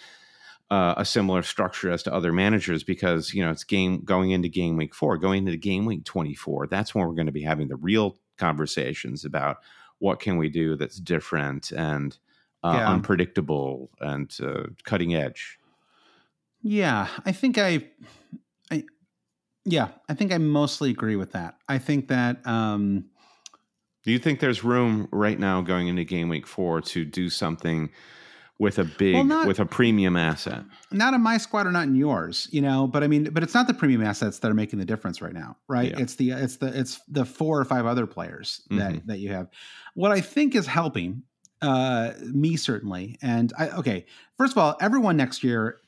uh, a similar structure as to other managers because you know it's game going into game week four, going into game week twenty four. That's when we're going to be having the real conversations about what can we do that's different and uh, Yeah. unpredictable and uh, cutting edge. Yeah, I think I, I, yeah, I think I mostly agree with that. I think that, um, Do you think there's room right now going into game week four to do something with a big well, not, with a premium asset. Not in my squad or not in yours, you know. But I mean, but it's not the premium assets that are making the difference right now, right? Yeah. It's the it's the it's the four or five other players that mm-hmm. that you have. What I think is helping uh me certainly, and I okay. First of all, everyone next year,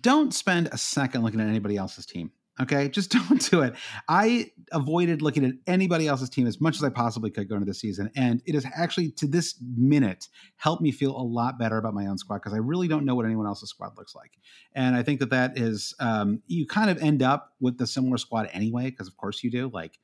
don't spend a second looking at anybody else's team. Okay, just don't do it. I avoided looking at anybody else's team as much as I possibly could going into the season, and it has actually to this minute helped me feel a lot better about my own squad because I really don't know what anyone else's squad looks like, and I think that that is um, you kind of end up with the similar squad anyway because of course you do like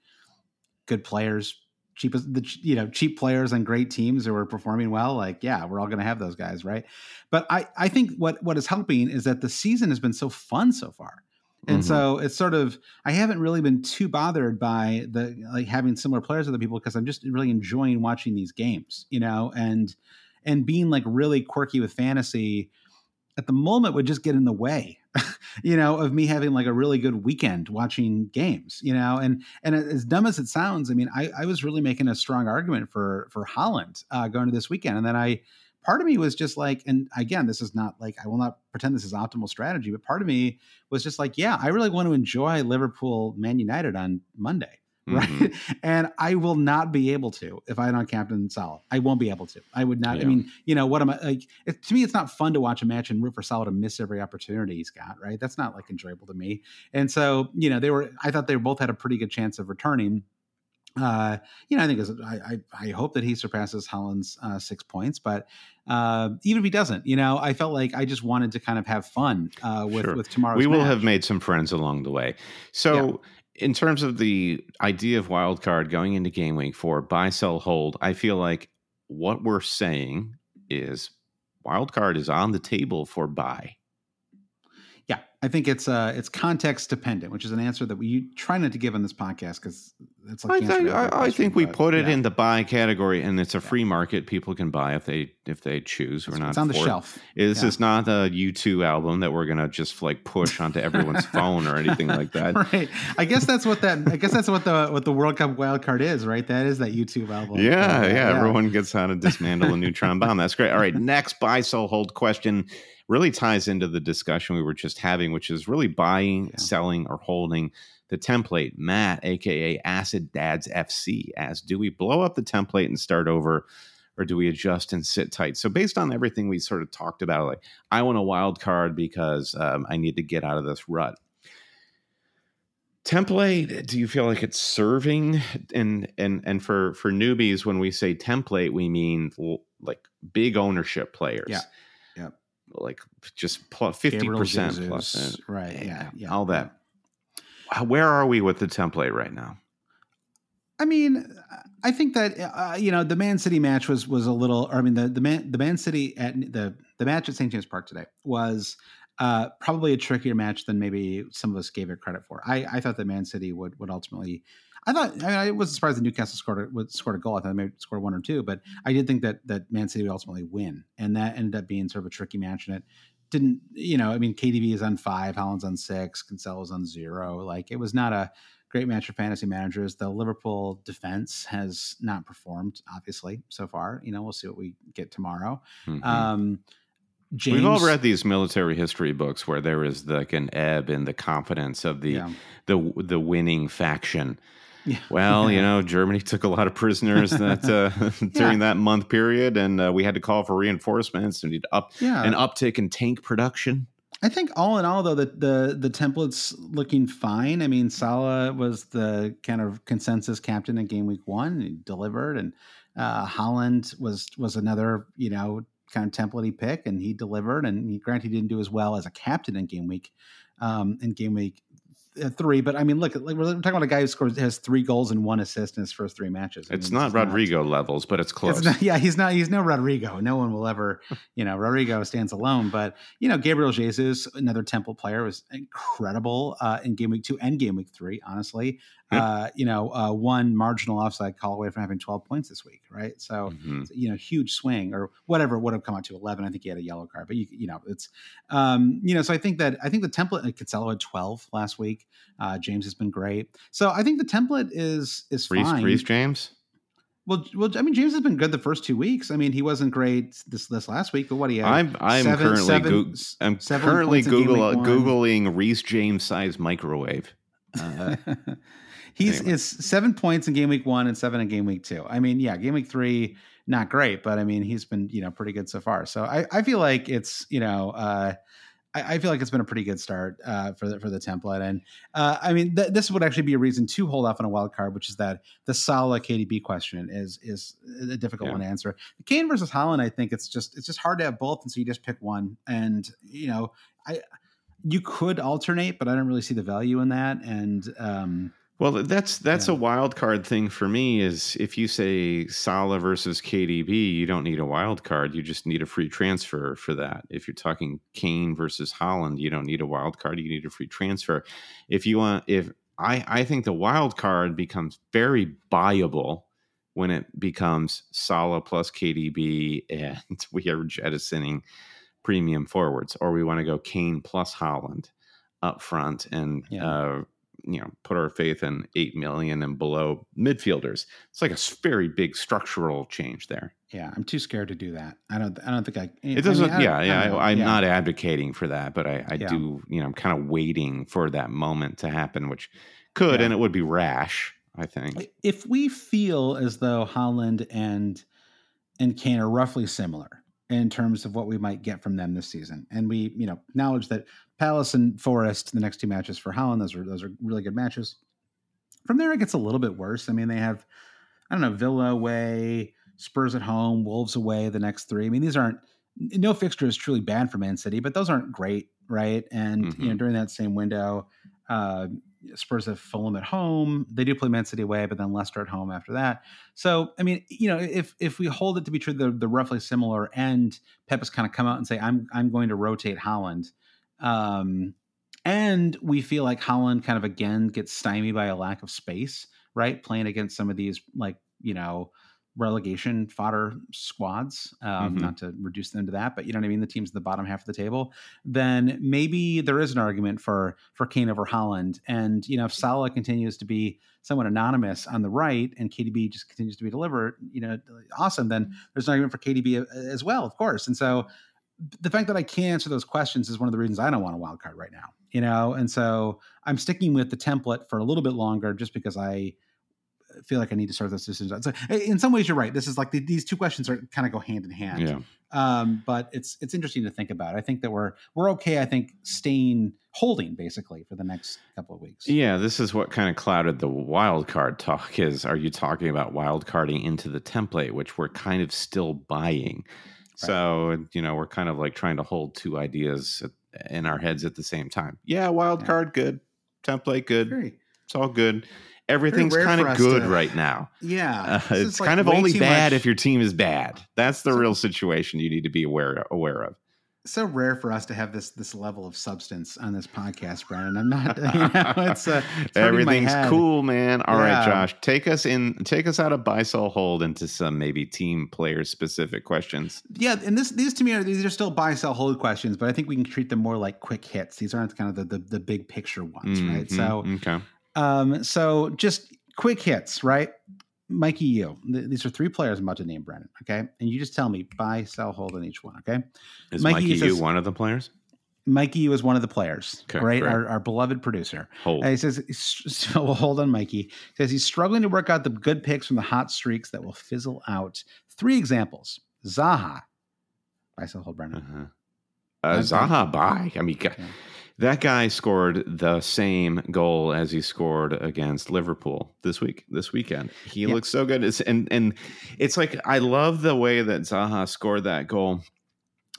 good players, cheap the you know cheap players and great teams who are performing well like yeah we're all going to have those guys right? But i i think what what is helping is that the season has been so fun so far and mm-hmm. so it's sort of I haven't really been too bothered by the like having similar players with other people because I'm just really enjoying watching these games, you know, and and being like really quirky with fantasy at the moment would just get in the way, you know, of me having like a really good weekend watching games, you know, and and as dumb as it sounds, I mean, I, I was really making a strong argument for for Haaland uh, going to this weekend, and then I part of me was just like, and again, this is not like I will not pretend this is optimal strategy, but part of me was just like, yeah, I really want to enjoy Liverpool Man United on Monday. Right. Mm-hmm. And I will not be able to if I don't captain Salah. I won't be able to. I would not. Yeah. I mean, you know, what am I like? It, to me, it's not fun to watch a match and root for Salah to miss every opportunity he's got. Right. That's not like enjoyable to me. And so, you know, they were, I thought they both had a pretty good chance of returning uh, you know, I think I, I, I hope that he surpasses Haaland's uh, six points, but uh, even if he doesn't, you know, I felt like I just wanted to kind of have fun uh, with sure. with tomorrow. We will match. have made some friends along the way. So, yeah. in terms of the idea of wild card going into game week four, buy, sell, hold, I feel like what we're saying is wild card is on the table for buy. I think it's uh it's context dependent, which is an answer that we try not to give on this podcast because it's like I think I, I think we put it yeah. in the buy category, and it's a yeah. free market. People can buy if they if they choose. We're it's, not it's on the shelf. This yeah. is not a U2 album that we're gonna just like push onto everyone's phone or anything like that. Right. I guess that's what that. I guess that's what the what the World Cup wild card is. Right. That is that U2 album. Yeah, yeah. Everyone gets how to dismantle a neutron bomb. That's great. All right. Next buy sell hold question really ties into the discussion we were just having, which is really buying, yeah. selling, or holding the template. Matt, aka Acid Dads FC, asks, "Do we blow up the template and start over?" Or do we adjust and sit tight? So, based on everything we sort of talked about, like I want a wild card because um, I need to get out of this rut template do you feel like it's serving and and and for for newbies when we say template we mean like big ownership players yeah like just fifty percent plus, right? Yeah, yeah, all that. Where are we with the template right now? I mean, I think that uh, you know the Man City match was was a little. I mean, the the Man the Man City at the the match at St James Park today was uh, probably a trickier match than maybe some of us gave it credit for. I, I thought that Man City would would ultimately I thought I, mean, I wasn't surprised that Newcastle scored a, scored a goal. I thought they maybe scored one or two, but I did think that that Man City would ultimately win, and that ended up being sort of a tricky match. And it didn't, you know, I mean, KDB is on five, Haaland's on six, Cancelo's on zero. Like it was not a great match for fantasy managers. The Liverpool defense has not performed, obviously, so far. You know, we'll see what we get tomorrow. Mm-hmm. Um, James, We've all read these military history books where there is like an ebb in the confidence of the yeah. the the winning faction yeah. Well, you know, Germany took a lot of prisoners that uh, during yeah. that month period, and uh, we had to call for reinforcements and need up yeah. an uptick in tank production. I think all in all, though, the the the template's looking fine. I mean, Salah was the kind of consensus captain in game week one. He delivered, and uh, Haaland was was another you know kind of templatey pick, and he delivered. And he, granted, he didn't do as well as a captain in game week um, in game week three, but I mean, look, like we're talking about a guy who scores has three goals and one assist in his first three matches. I it's mean, not Rodrigo not, levels, but it's close. It's not, yeah, he's not. He's no Rodrigo. No one will ever, you know, Rodrigo stands alone. But you know, Gabriel Jesus, another Temple player, was incredible uh, in game week two and game week three. Honestly, uh, you know, uh, one marginal offside call away from having 12 points this week, right? So, mm-hmm. you know, huge swing or whatever would have come out to 11. I think he had a yellow card, but you, you know, it's, um, you know, so I think that I think the template, like Cancelo had 12 last week. Uh, James has been great. So I think the template is is Reece, fine. Reece James. Well, well, I mean, James has been good the first two weeks. I mean, he wasn't great this this last week, but what do you? I'm I'm seven, currently seven, go- I'm currently Google googling Reece James size microwave. Uh, He's anyway. it's seven points in game week one and seven in game week two. I mean, yeah, game week three not great, but I mean, he's been you know pretty good so far. So I I feel like it's you know. uh I, feel like it's been a pretty good start uh, for the for the template, and uh, I mean th- this would actually be a reason to hold off on a wild card, which is that the Salah KDB question is is a difficult yeah. one to answer. Kane versus Haaland, I think it's just it's just hard to have both, and so you just pick one, and you know I you could alternate, but I don't really see the value in that, and um, well, that's that's yeah. a wild card thing for me. Is if you say Salah versus KDB, you don't need a wild card. You just need a free transfer for that. If you're talking Kane versus Haaland, you don't need a wild card. You need a free transfer. If you want, if I I think the wild card becomes very buyable when it becomes Salah plus KDB, and we are jettisoning premium forwards, or we want to go Kane plus Haaland up front and yeah. uh, you know put our faith in eight million and below midfielders. It's like a very big structural change there. Yeah, I'm too scared to do that. I don't. I don't think I. It doesn't. I mean, I yeah, yeah. I, am yeah. not advocating for that, but I, I yeah. do. You know, I'm kind of waiting for that moment to happen, which could yeah. and it would be rash. I think if we feel as though Holland and and Kane are roughly similar, in terms of what we might get from them this season. And we, you know, acknowledge that Palace and Forest, the next two matches for Haaland, those are those are really good matches. From there, it gets a little bit worse. I mean, they have, I don't know, Villa away, Spurs at home, Wolves away, the next three. I mean, these aren't no fixture is truly bad for Man City, but those aren't great, right? And mm-hmm. you know, mm-hmm. during that same window, uh, Spurs have Fulham at home. They do play Man City away, but then Leicester at home after that. So, I mean, you know, if if we hold it to be true, the, the roughly similar, and Pep has kind of come out and say, "I'm I'm going to rotate Haaland," um, and we feel like Haaland kind of again gets stymied by a lack of space, right? Playing against some of these like you know relegation fodder squads, um, mm-hmm. not to reduce them to that, but you know what I mean, the teams in the bottom half of the table, then maybe there is an argument for for Kane over Haaland. And you know, if Salah continues to be somewhat anonymous on the right and KDB just continues to be delivered, you know, awesome, then there's an argument for KDB as well, of course. And so the fact that I can't answer those questions is one of the reasons I don't want a wild card right now. You know, and so I'm sticking with the template for a little bit longer just because I feel like I need to start those decisions. So in some ways, you're right. This is like the, these two questions are kind of go hand in hand. Yeah. Um, but it's it's interesting to think about. I think that we're we're okay. I think staying holding basically for the next couple of weeks. Yeah, this is what kind of clouded the wild card talk. Is are you talking about wild carding into the template, which we're kind of still buying? Right. So you know, we're kind of like trying to hold two ideas in our heads at the same time. Yeah, wild yeah. card good, template good. Very. It's all good everything's kind of good to, right now. Yeah, uh, it's like kind of only bad much. if your team is bad. That's the so, real situation you need to be aware aware of. So rare for us to have this this level of substance on this podcast, Brandon. I'm not. You know, it's, uh, it's everything's cool, man. All yeah. right, Josh, take us in, take us out of buy sell hold into some maybe team player specific questions. Yeah, and this these to me are these are still buy sell hold questions, but I think we can treat them more like quick hits. These aren't kind of the the, the big picture ones, mm-hmm. right? So okay. Um, so just quick hits, right? Mikey you. These are three players I'm about to name, Brandon. Okay. And you just tell me buy, sell, hold on each one. Okay. Is Mikey, Mikey you one of the players? Mikey you is one of the players. Okay, right. Our, our, beloved producer. Hold. he says, so we'll hold on Mikey. He says he's struggling to work out the good picks from the hot streaks that will fizzle out. Three examples Zaha. Buy, sell, hold, Brandon. Uh-huh. Uh, Zaha, buy. I mean. That guy scored the same goal as he scored against Liverpool this week, this weekend. He yeah. looks so good. It's, and and it's like I love the way that Zaha scored that goal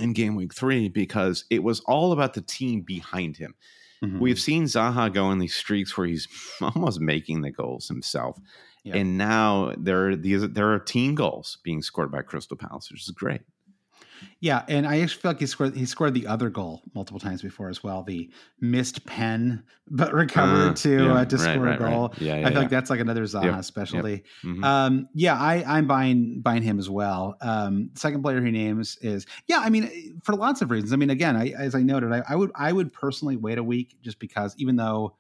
in game week three because it was all about the team behind him. Mm-hmm. We've seen Zaha go in these streaks where he's almost making the goals himself. Yeah. And now there are these there are team goals being scored by Crystal Palace, which is great. Yeah, and I actually feel like he scored he scored the other goal multiple times before as well. The missed pen but recovered uh, to yeah, uh, to right, score right, a goal. Right. Yeah, yeah, I feel like that's like another Zaha yep, specialty. Yep. Mm-hmm. Um, yeah, I I'm buying buying him as well. Um, second player he names is yeah. I mean, for lots of reasons. I mean, again, I, as I noted, I, I would I would personally wait a week just because even though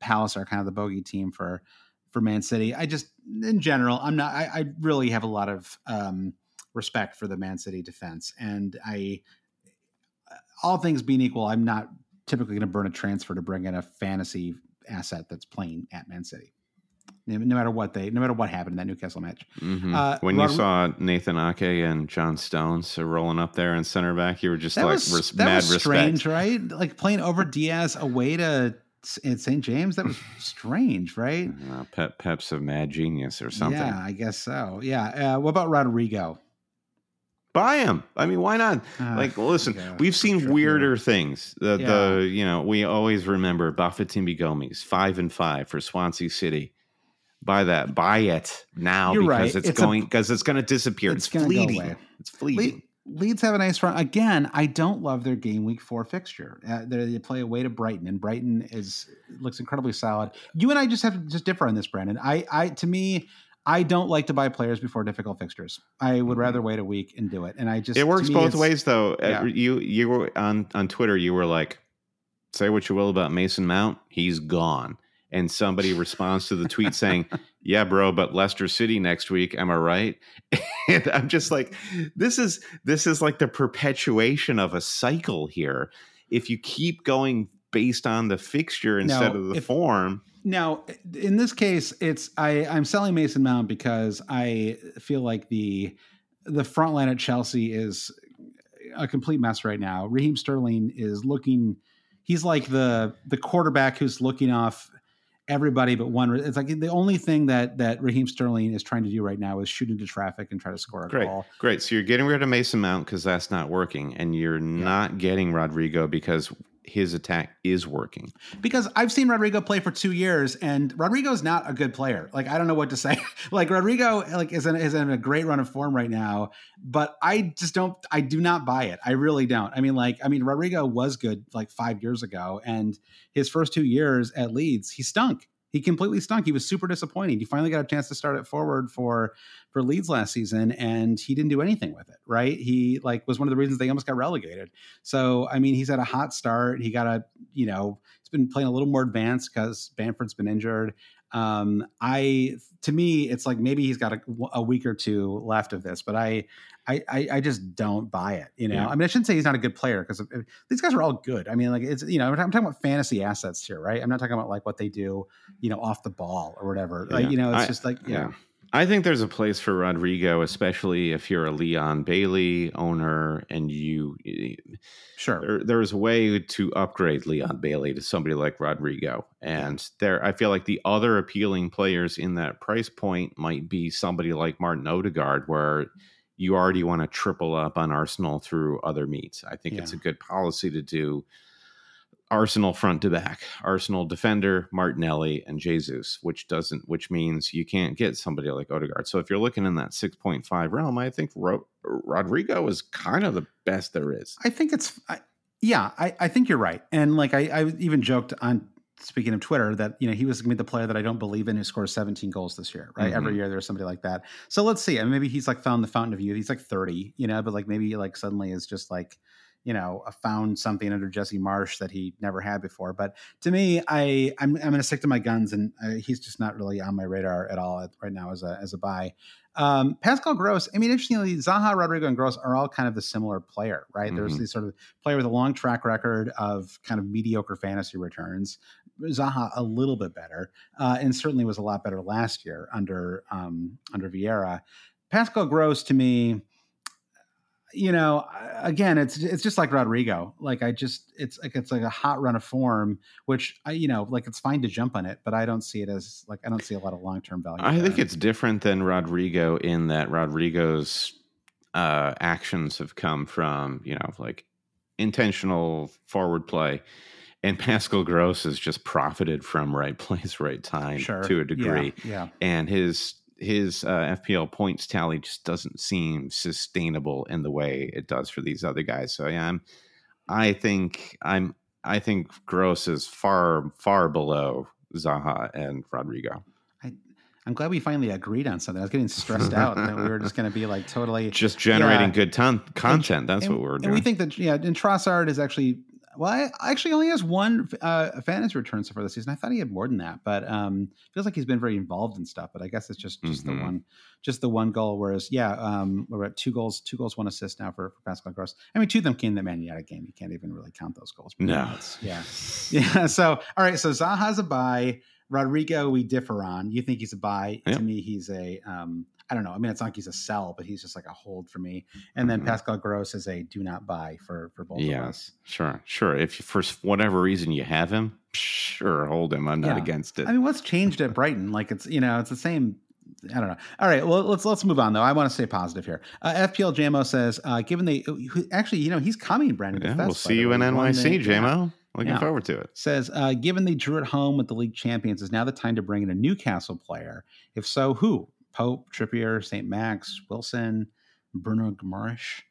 Palace are kind of the bogey team for for Man City. I just, in general, I'm not. I, I really have a lot of um, respect for the Man City defense, and I, all things being equal, I'm not typically going to burn a transfer to bring in a fantasy asset that's playing at Man City. No matter what they, no matter what happened in that Newcastle match. Mm-hmm. Uh, when Rod- you saw Nathan Ake and John Stones rolling up there in center back, you were just like was, res- that mad was respect. strange, right? Like playing over Dias away to at St. James. That was strange, right? Uh, Pep Pep's a mad genius or something. Yeah, I guess so. Yeah. Uh, what about Rodrigo? Buy them. I mean, why not? Uh, like, listen, yeah, we've seen sure, weirder yeah. things. The, yeah. the, you know, we always remember Bafétimbi Gomis five and five for Swansea City. Buy that, buy it now You're because right. it's, it's going because it's going to disappear. It's, it's fleeting. It's fleeting. Le- Leeds have a nice run. Again, I don't love their game week four fixture. Uh, they play away to Brighton, and Brighton is looks incredibly solid. You and I just have to just differ on this, Brandon. I, I to me, I don't like to buy players before difficult fixtures. I would mm-hmm. rather wait a week and do it. And I just it works both ways though. Uh, yeah. You you were on on Twitter. You were like, say what you will about Mason Mount, he's gone. And somebody responds to the tweet saying, "Yeah, bro, but Leicester City next week. Am I right?" And I'm just like, this is this is like the perpetuation of a cycle here. If you keep going based on the fixture instead now, of the if, form now, in this case, it's I, I'm selling Mason Mount because I feel like the the front line at Chelsea is a complete mess right now. Raheem Sterling is looking he's like the the quarterback who's looking off everybody but one. It's like the only thing that that Raheem Sterling is trying to do right now is shoot into traffic and try to score a great, goal. Great. So you're getting rid of Mason Mount because that's not working, and you're yeah. not getting Rodrigo because his attack is working. Because I've seen Rodrigo play for two years, and Rodrigo is not a good player. Like I don't know what to say. like Rodrigo, like is in, is in a great run of form right now, but I just don't. I do not buy it. I really don't. I mean, like I mean, Rodrigo was good like five years ago, and his first two years at Leeds, he stunk. He completely stunk. He was super disappointing. He finally got a chance to start at forward for for Leeds last season, and he didn't do anything with it. Right? He like was one of the reasons they almost got relegated. So I mean, he's had a hot start. He got a you know he's been playing a little more advanced because Bamford's been injured. Um, I to me, it's like maybe he's got a, a week or two left of this, but I I, I, just don't buy it. You know, yeah. I mean, I shouldn't say he's not a good player because these guys are all good. I mean, like it's you know, I'm talking about fantasy assets here, right? I'm not talking about like what they do, you know, off the ball or whatever. Yeah. Like, you know, it's I, just like yeah. I think there's a place for Rodrigo, especially if you're a Leon Bailey owner and you. Sure. There, there's a way to upgrade Leon Bailey to somebody like Rodrigo. And there, I feel like the other appealing players in that price point might be somebody like Martin Odegaard, where you already want to triple up on Arsenal through other meets. I think yeah. it's a good policy to do Arsenal front to back, Arsenal defender, Martinelli, and Jesus, which doesn't, which means you can't get somebody like Odegaard. So if you're looking in that 6.5 realm, I think Ro- Rodrigo is kind of the best there is. I think it's, I, yeah, I, I think you're right. And like I, I even joked on speaking of Twitter, that you know he was going to be the player that I don't believe in who scores 17 goals this year. Right, mm-hmm. every year there's somebody like that. So let's see. I mean, maybe he's like found the fountain of youth. He's like 30, you know, but like maybe like suddenly is just like you know found something under Jesse Marsch that he never had before. But to me, I I'm, I'm going to stick to my guns, and uh, he's just not really on my radar at all right now as a as a buy. Um, Pascal Gross, I mean, interestingly, Zaha, Rodrigo, and Gross are all kind of the similar player, right? Mm-hmm. There's this sort of player with a long track record of kind of mediocre fantasy returns. Zaha a little bit better, uh, and certainly was a lot better last year under um, under Vieira. Pascal Gross to me, you know, again, it's it's just like Rodrigo. Like I just it's like it's like a hot run of form, which I you know like it's fine to jump on it, but I don't see it as like I don't see a lot of long term value. I there. think it's different than Rodrigo in that Rodrigo's uh, actions have come from you know like intentional forward play and Pascal Gross has just profited from right place, right time sure. to a degree. Yeah, yeah. And his his uh, FPL points tally just doesn't seem sustainable in the way it does for these other guys. So yeah, I'm, I think I'm I think Gross is far far below Zaha and Rodrigo. I'm glad we finally agreed on something. I was getting stressed out that we were just going to be like totally just generating yeah. good ton- content. That's and, what we are doing. And we think that yeah, and Trossard is actually Well, I actually only has one uh, fantasy return so far this season. I thought he had more than that, but um, feels like he's been very involved in stuff. But I guess it's just just mm-hmm. the one, just the one goal. Whereas, yeah, um, we're at two goals, two goals, one assist now for, for Pascal Gross. I mean, two of them came in the Man United game. You can't even really count those goals. No, yeah, yeah. So, all right. So Zaha's a buy. Rodrigo, we differ on. You think he's a buy? Yep. To me, he's a. Um, I don't know. I mean, it's not like he's a sell, but he's just like a hold for me. And then mm-hmm. Pascal Gross is a do not buy for for both yeah, of us. Sure, sure. If for whatever reason you have him, sure, hold him. I'm not yeah. against it. I mean, what's changed at Brighton? Like it's you know it's the same. I don't know. All right, well let's let's move on though. I want to stay positive here. Uh, FPL JMO says, uh, given the actually you know he's coming, Brandon. Yeah, we'll see you in NYC, JMO. Looking yeah. forward to it. Says, uh, given they drew at home with the league champions, is now the time to bring in a Newcastle player? If so, who? Pope, Trippier, St. Max, Wilson, Bruno Guimaraes.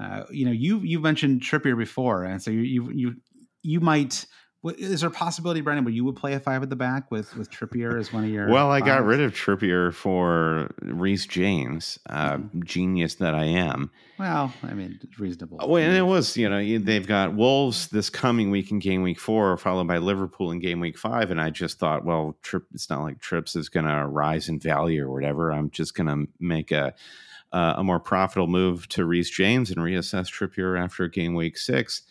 Uh, you know, you you mentioned Trippier before, and so you you you, you might. Is there a possibility, Brandon, where you would play a five at the back with with Trippier as one of your? Well, I got rid of Trippier for Reece James, uh, genius that I am. Well, I mean, reasonable. Well, and it was, you know, they've got Wolves this coming week in game week four, followed by Liverpool in game week five, and I just thought, well, Trip, it's not like Trips is going to rise in value or whatever. I'm just going to make a uh, a more profitable move to Reece James and reassess Trippier after game week six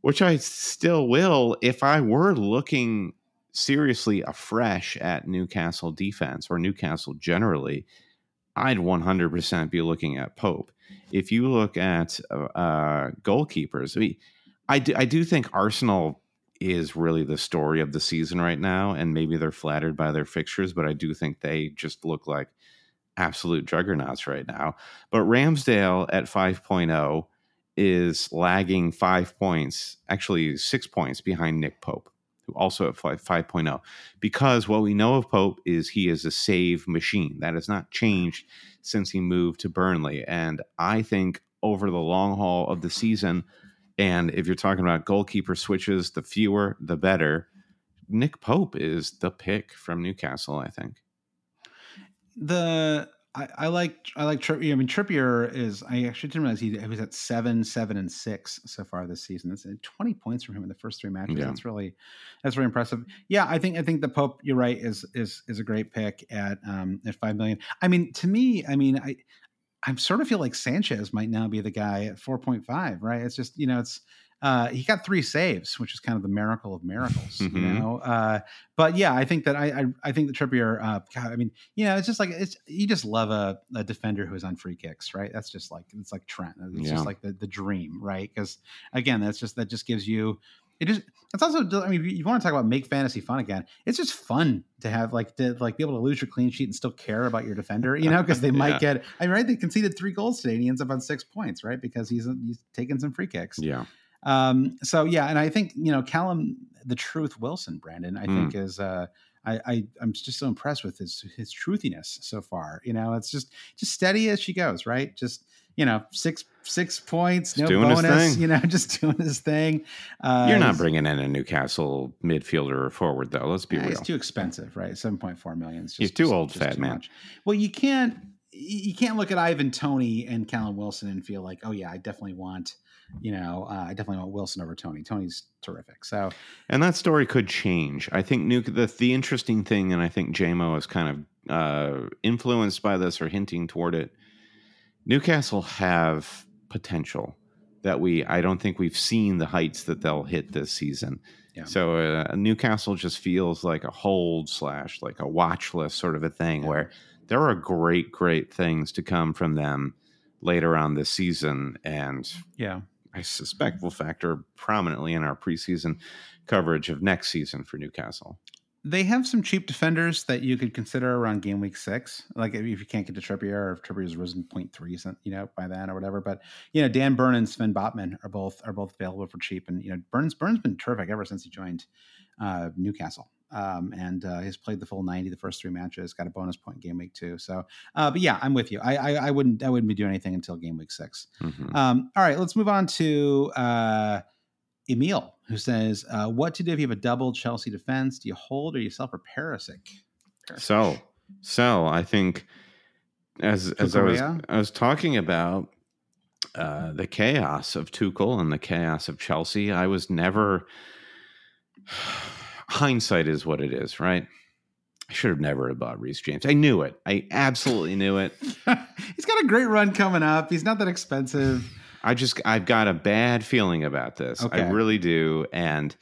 which I still will if I were looking seriously afresh at Newcastle defense or Newcastle generally. I'd 100% be looking at Pope. If you look at uh, uh, goalkeepers, I, mean, I, do, I do think Arsenal is really the story of the season right now, and maybe they're flattered by their fixtures, but I do think they just look like absolute juggernauts right now. But Ramsdale at 5.0 is lagging five points, actually six points behind Nick Pope, who also at 5, 5.0. Because what we know of Pope is he is a save machine. That has not changed since he moved to Burnley. And I think over the long haul of the season, and if you're talking about goalkeeper switches, the fewer, the better. Nick Pope is the pick from Newcastle, I think. The I, I like I like Trippier. I mean, Trippier is. I actually didn't realize he, he, was at seven, seven, and six so far this season. That's twenty points from him in the first three matches. Yeah. That's really that's really impressive. Yeah, I think I think the Pope. You're right. Is is is a great pick at um at five million. I mean, to me, I mean, I I sort of feel like Sanchez might now be the guy at four point five. Right? It's just you know it's uh, he got three saves, which is kind of the miracle of miracles, mm-hmm. you know. Uh, but yeah, I think that I I, I think the Trippier, uh, God, I mean, you know, it's just like it's you just love a, a defender who's on free kicks, right? That's just like it's like Trent. It's yeah. just like the, the dream, right? Because again, that's just that just gives you it just it's also I mean you want to talk about make fantasy fun again. It's just fun to have like to like be able to lose your clean sheet and still care about your defender, you know, because they might yeah. get I mean right they conceded three goals today and he ends up on six points, right? Because he's he's taking some free kicks. Yeah. Um, so yeah, and I think you know Callum, the truth Wilson, Brandon, I mm. think is uh, I, I am just so impressed with his his truthiness so far. You know, it's just just steady as she goes, right? Just you know, six six points, no bonus. You know, just doing his thing. Uh, You're not bringing in a Newcastle midfielder or forward, though. Let's be yeah, real. It's too expensive, right? Seven point four million. Just, he's too just, old, just fat man. Much. Well, you can't you can't look at Ivan Toney and Callum Wilson and feel like, oh yeah, I definitely want you know, uh, I definitely want Wilson over Toney. Toney's terrific. So, and that story could change. I think Nuke, the the interesting thing, and I think JMO is kind of uh, influenced by this or hinting toward it. Newcastle have potential that we I don't think we've seen the heights that they'll hit this season. Yeah. So uh, Newcastle just feels like a hold slash like a watch list sort of a thing yeah. where there are great great things to come from them later on this season and yeah I suspect will factor prominently in our preseason coverage of next season for Newcastle. They have some cheap defenders that you could consider around game week six. Like if you can't get to Trippier or if Trippier's risen 0.3, you know, by then or whatever. But you know, Dan Burn and Sven Botman are both are both available for cheap. And you know, Burns Burns been terrific ever since he joined uh, Newcastle um, and uh, he's played the full 90 the first three matches got a bonus point game week two so uh, but yeah i'm with you I, I, I wouldn't i wouldn't be doing anything until game week 6 mm-hmm. um, all right let's move on to uh, emil who says uh, what to do if you have a double chelsea defense do you hold or you sell for perisic so sell i think as as I was I was talking about uh, the chaos of Tuchel and the chaos of Chelsea. I was never. Hindsight is what it is, right? I should have never have bought Reece James. I knew it. I absolutely knew it. He's got a great run coming up. He's not that expensive. I just I've got a bad feeling about this. Okay. I really do, and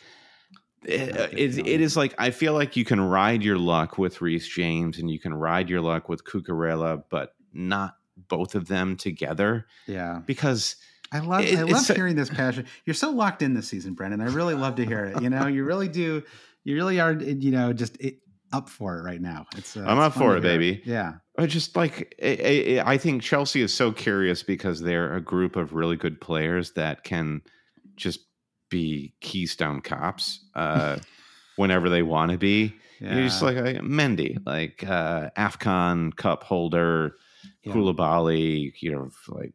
it, it, it is like I feel like you can ride your luck with Reece James and you can ride your luck with Cucurella, but not both of them together. Yeah, because I love it, I love hearing this passion. You're so locked in this season, Brendan. I really love to hear it. You know, you really do. You really are. You know, just it, up for it right now. It's uh, I'm it's up for it, baby. Yeah. I just like I think Chelsea is so curious because they're a group of really good players that can just be keystone cops uh, whenever they want to be. Yeah. You're just like, like Mendy, like uh, Afcon Cup holder, yeah. Koulibaly, you know, like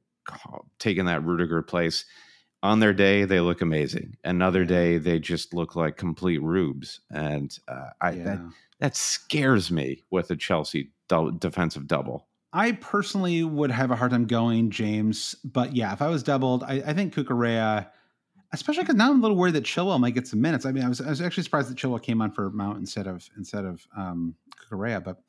taking that Rudiger place. On their day, they look amazing. Another day, they just look like complete rubes. And uh, I yeah. that that scares me with a Chelsea do- defensive double. I personally would have a hard time going James, but yeah, if I was doubled, I, I think Cucurella – especially because now I'm a little worried that Chilwell might get some minutes. I mean, I was, I was actually surprised that Chilwell came on for Mount instead of instead of um, Correa, but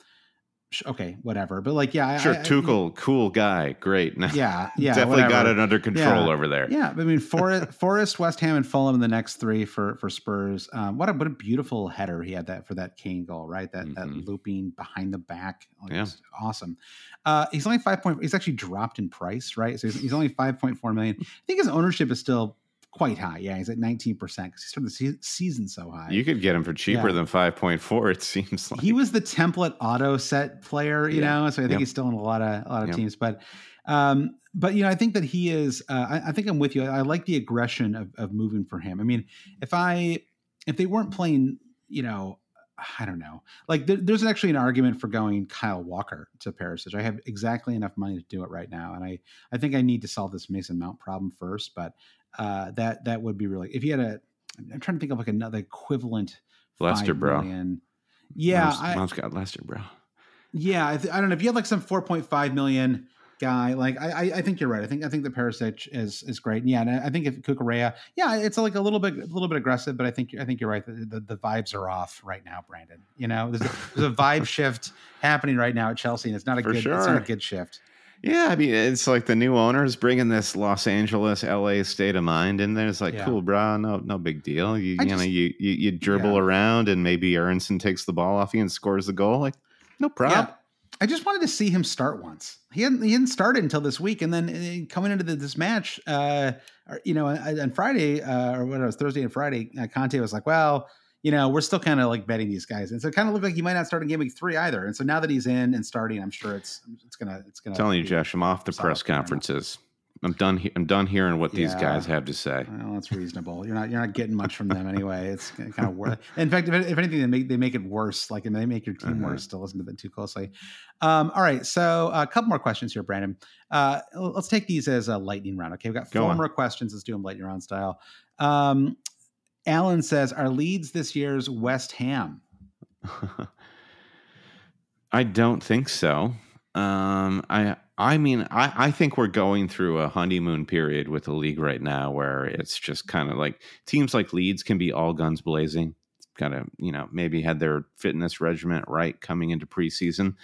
okay, whatever. But like, yeah, sure. I, Tuchel, I, cool guy, great. Yeah, yeah, definitely whatever. got it under control yeah. over there. Yeah, I mean, Forest, Forest, West Ham, and Fulham in the next three for for Spurs. Um, what a what a beautiful header he had that for that Kane goal, right? That mm-hmm. that looping behind the back, like, yeah, awesome. Uh, he's only five point. He's actually dropped in price, right? So he's, he's only five point four million. I think his ownership is still quite high. Yeah, he's at 19% because he started the se- season so high. You could get him for cheaper yeah. than 5.4, it seems like. He was the template auto set player, you yeah. know, so I think yep. he's still in a lot of a lot of yep. teams. But um, but you know, I think that he is uh, I, I, think I'm with you. I, I like the aggression of, of moving for him. I mean, if I if they weren't playing, you know, I don't know. Like there, there's actually an argument for going Kyle Walker to Perisic. I have exactly enough money to do it right now, and I I think I need to solve this Mason Mount problem first. But uh, that that would be really if you had a. I'm trying to think of like another equivalent. Leicester, bro. Yeah, Mom's, I, Mom's got Leicester, bro. Yeah, I, th- I, don't know if you had like some 4.5 million guy. Like I, I, think you're right. I think I think the Perisic is is great. And yeah, and I think if Cucurella, yeah, it's like a little bit a little bit aggressive, but I think I think you're right. The, the, the vibes are off right now, Brandon. You know, there's a, there's a vibe shift happening right now at Chelsea, and it's not a For good sure. it's not a good shift. Yeah, I mean, it's like the new owners bringing this Los Angeles, LA state of mind in there. It's like, yeah. cool, bro, no, no big deal. You, you just, know, you, you, you dribble yeah. around and maybe Aaronson takes the ball off you and scores the goal. Like, no problem. Yeah. I just wanted to see him start once. He hadn't he hadn't started until this week, and then uh, coming into the, this match, uh, you know, on, on Friday uh, or what it was Thursday and Friday, uh, Conte was like, "Well, you know, we're still kind of like betting these guys, and so it kind of looked like he might not start in game week three either. And so now that he's in and starting, I'm sure it's it's gonna it's gonna. I'm telling you, Josh, I'm off the press conferences. I'm done. He- I'm done hearing what these guys have to say. Well, that's reasonable. You're not. You're not getting much from them anyway. It's kind of worth. In fact, if, if, anything, they make they make it worse. Like, and they make your team uh-huh. worse. To listen to them too closely. Um, all right. So a couple more questions here, Brandon. Uh, let's take these as a lightning round. Okay, we've got four more questions. Let's do them lightning round style. Um, Alan says, "Are Leeds this year's West Ham?" I don't think so. Um, I I mean, I, I think we're going through a honeymoon period with the league right now, where it's just kind of like teams like Leeds can be all guns blazing. Kind of, you know, maybe had their fitness regimen right coming into preseason.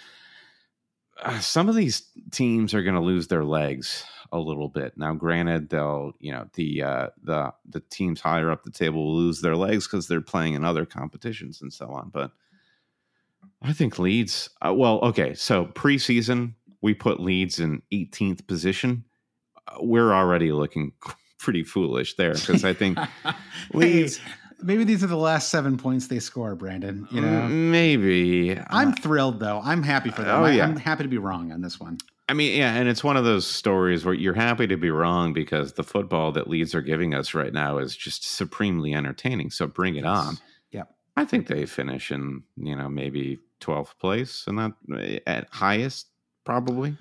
Uh, some of these teams are going to lose their legs a little bit. Now, granted, they'll you know the uh, the the teams higher up the table will lose their legs because they're playing in other competitions and so on. But I think Leeds. Uh, well, okay, so preseason we put Leeds in 18th position. Uh, we're already looking pretty foolish there because I think Leeds. Hey, maybe these are the last seven points they score, Brandon. You know, maybe. I'm uh, thrilled though. I'm happy for them. Oh, yeah. I'm happy to be wrong on this one. I mean, yeah, and it's one of those stories where you're happy to be wrong because the football that Leeds are giving us right now is just supremely entertaining. So bring it on. Yeah. I think they finish in, you know, maybe 12th place and that eh, at highest, probably.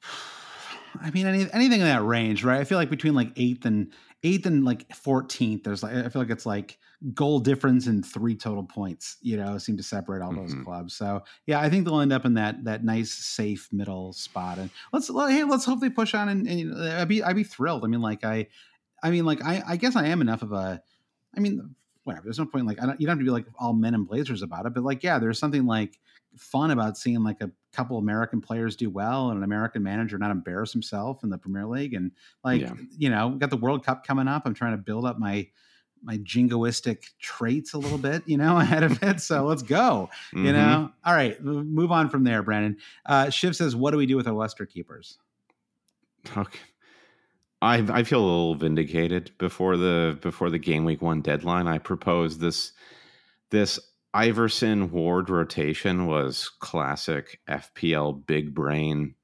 I mean, any, anything in that range, right? I feel like between like eighth and eighth and like 14th. There's like I feel like it's like goal difference and three total points. You know, seem to separate all those mm-hmm. clubs. So yeah, I think they'll end up in that that nice safe middle spot. And let's let, hey, let's hope they push on. And, and I'd be I'd be thrilled. I mean, like I, I mean, like I I guess I am enough of a. I mean, whatever. There's no point like I don't, you don't have to be like all men and blazers about it, but like yeah, there's something like fun about seeing like a couple American players do well and an American manager not embarrass himself in the Premier League and like yeah. you know got the World Cup coming up. I'm trying to build up my my jingoistic traits a little bit, you know, ahead of it. So let's go. Mm-hmm. You know, all right, move on from there, Brandon. Uh, Shiv says, "What do we do with our Leicester keepers?" Okay. I I feel a little vindicated before the before the game week one deadline. I proposed this this Iversen Ward rotation was classic FPL big brain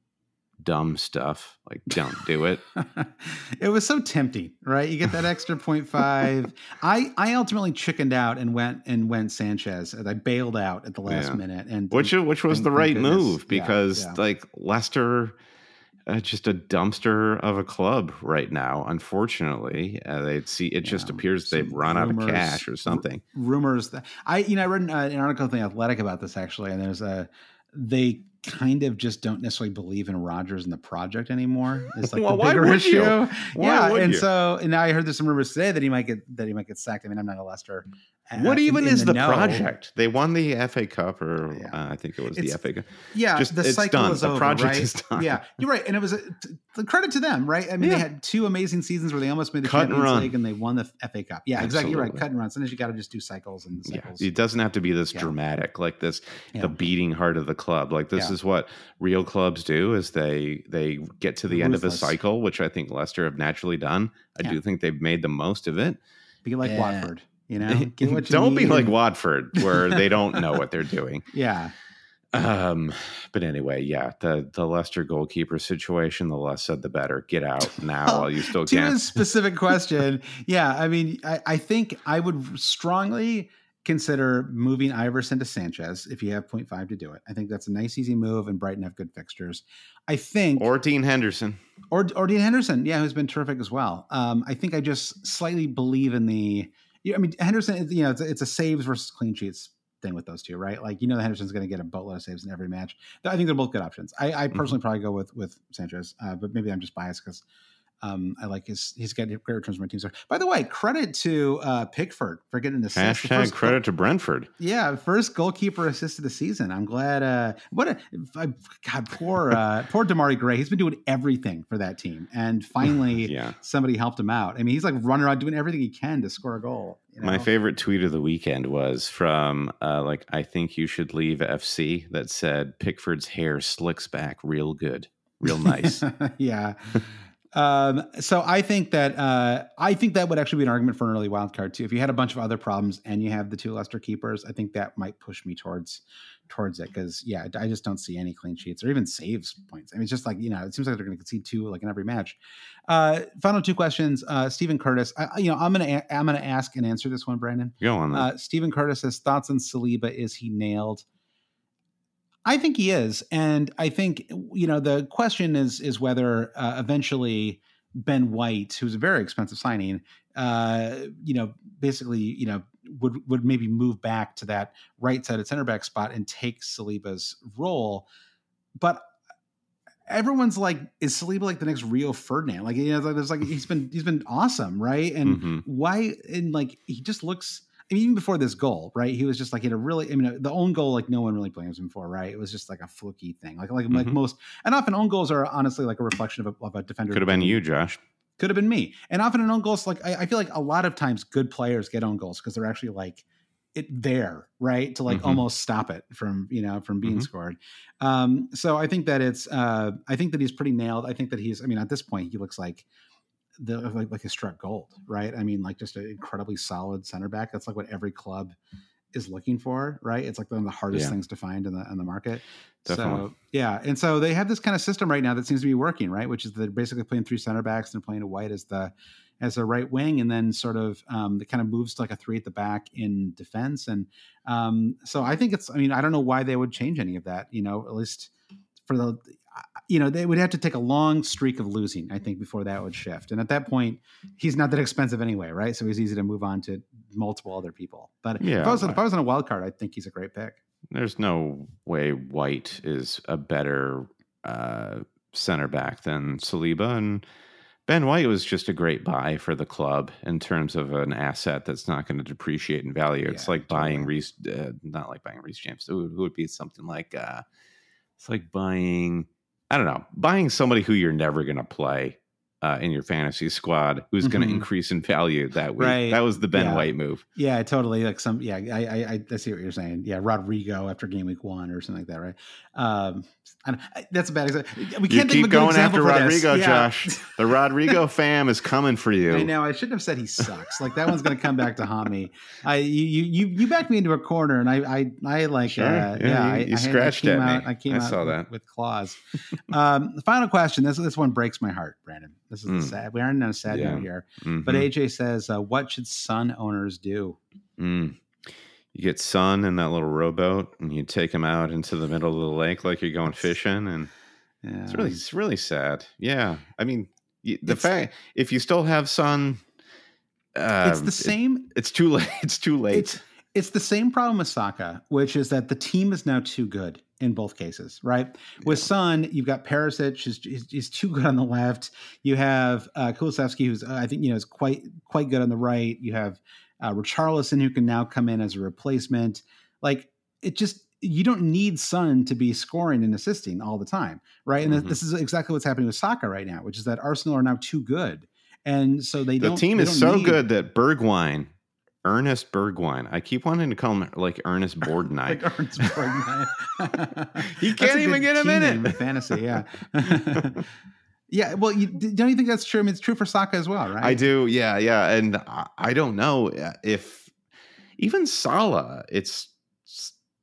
dumb stuff. Like don't do it. it was so tempting, right? You get that extra 0.5. I I ultimately chickened out and went and went Sanchez. And I bailed out at the last yeah. minute and which which was the right move because yeah, yeah. like Leicester uh, just a dumpster of a club right now. Unfortunately, uh, they see it just appears they've run rumors, out of cash or something. R- rumors that I, you know, I read an, uh, an article in the Athletic about this actually, and there's a they kind of just don't necessarily believe in Rodgers and the project anymore. It's like well, the bigger issue. yeah, and you? so and now I heard there's some rumors today that he might get that he might get sacked. I mean, I'm not a Uh, what even in, in is the, the project? They won the FA Cup, or yeah. uh, I think it was it's, the FA Cup. Yeah, just, the cycle done. is the over. Project right? is done. Yeah, you're right, and it was a, t- credit to them, right? I mean, yeah. they had two amazing seasons where they almost made the Cut Champions League and they won the FA Cup. Yeah, Absolutely. exactly. You're right. Cut and run. Sometimes you got to just do cycles and cycles. Yeah, it doesn't have to be this dramatic, like this, the beating heart of the club. Like this is what real clubs do: is they they get to the Ruthless. end of a cycle, which I think Leicester have naturally done. I do think they've made the most of it. Be like Watford. You know, don't be like Watford, where they don't know what they're doing. Yeah. Um, but anyway, yeah, the the Leicester goalkeeper situation, the less said the better. Get out now while you still can. To a specific question, yeah, I mean, I, I think I would strongly consider moving Iversen to Sanchez if you have 0.5 to do it. I think that's a nice, easy move, and Brighton have good fixtures. I think, or Dean Henderson, or or Dean Henderson, yeah, who's been terrific as well. Um, I think I just slightly believe in the I mean, Henderson, you know, it's a, it's a saves versus clean sheets thing with those two, right? Like you know, Henderson's going to get a boatload of saves in every match. I think they're both good options. I, I mm-hmm. personally mm-hmm. probably go with with Sanchez, uh, but maybe I'm just biased because um, I like his he's got great returns from my team. So, by the way, credit to uh, Pickford for getting this. Hashtag credit goal, to Brentford. Yeah, first goalkeeper assist of the season. I'm glad. Uh, what a God, poor uh, poor Demarai Gray. He's been doing everything for that team, and finally, yeah. somebody helped him out. I mean, he's like running around doing everything he can to score a goal. You know? My favorite tweet of the weekend was from uh, like I think you should leave FC that said Pickford's hair slicks back real good, real nice. yeah. Um, so I think that uh, I think that would actually be an argument for an early wild card too. If you had a bunch of other problems and you have the two Leicester keepers, I think that might push me towards towards it because yeah, I just don't see any clean sheets or even saves points. I mean, it's just like you know, it seems like they're going to concede two like in every match. Uh, final two questions. Uh, Stephen Curtis, I, you know, I'm gonna I'm gonna ask and answer this one, Brandon. Go on. Uh, Stephen Curtis says thoughts on Saliba. Is he nailed? I think he is, and I think you know the question is is whether uh, eventually Ben White, who's a very expensive signing, uh, you know, basically you know would would maybe move back to that right sided center back spot and take Saliba's role, but everyone's like, is Saliba like the next Rio Ferdinand? Like, you know, there's like he's been he's been awesome, right? And mm-hmm. why? And like he just looks I mean, even before this goal, right? He was just like he had a really. I mean, the own goal, like no one really blames him for, right? It was just like a fluky thing, like like mm-hmm. like most. And often own goals are honestly like a reflection of a, of a defender. Could have been you, Josh. Could have been me. And often an own goals, like I, I feel like a lot of times good players get own goals because they're actually like it there, right? To like mm-hmm. almost stop it from you know from being mm-hmm. scored. Um, so I think that it's. Uh, I think that he's pretty nailed. I think that he's. I mean, at this point, he looks like the like, like a struck gold, right? I mean, like just an incredibly solid center back. That's like what every club is looking for, right? It's like one of the hardest yeah. things to find in the in the market. Definitely. So yeah, and so they have this kind of system right now that seems to be working, right? Which is they're basically playing three center backs and playing a white as the as a right wing, and then sort of um, it kind of moves to like a three at the back in defense. And um, so I think it's. I mean, I don't know why they would change any of that. You know, at least for the you know, they would have to take a long streak of losing, I think, before that would shift. And at that point, he's not that expensive anyway, right? So he's easy to move on to multiple other people. But yeah, if I was, if I was on a wild card, I think he's a great pick. There's no way White is a better uh, center back than Saliba. And Ben White was just a great buy for the club in terms of an asset that's not going to depreciate in value. It's yeah, like totally. buying Reece, uh, not like buying Reece James. It would, it would be something like, uh, it's like buying I don't know, buying somebody who you're never going to play uh, in your fantasy squad who's mm-hmm. going to increase in value that week. Right. That was the Ben yeah. White move. Yeah, totally. Like some, yeah, I, I, I see what you're saying. Yeah, Rodrigo after game week one or something like that, right? Um, that's a bad example. We can't you keep going after Rodrigo, yeah. Josh. The Rodrigo fam is coming for you. I know. I shouldn't have said he sucks. Like that one's going to come back to haunt me. I you you you backed me into a corner, and I I I like sure. uh, yeah. yeah. You, you I, scratched I at out, me. I came I out saw with, that with claws. um, the final question. This this one breaks my heart, Brandon. This is mm. sad. We aren't in a sad yeah. note here. Mm-hmm. But AJ says, uh, "What should Son owners do?" Mm you get Son in that little rowboat and you take him out into the middle of the lake like you're going fishing and yeah. it's really it's really sad yeah i mean the it's, fact if you still have Son um, it's the same it, it's too late it's too late it's, it's the same problem with Saka, which is that the team is now too good in both cases, right? With Son, you've got Perisic, who's, is too good on the left. You have uh, Kulusevski, who's uh, I think you know is quite quite good on the right. You have uh, Richarlison, who can now come in as a replacement. Like it just you don't need Son to be scoring and assisting all the time, right? And mm-hmm. this is exactly what's happening with Saka right now, which is that Arsenal are now too good, and so they the team is so need... good that Bergwijn, Ernest Bergwijn, I keep wanting to call him like Ernest Borgnine. like Ernest Borgnine. he can't even get a minute. Fantasy, yeah. Yeah, well, you, don't you think that's true? I mean, it's true for Saka as well, right? I do. Yeah, yeah, and I don't know uh, if even Salah, it's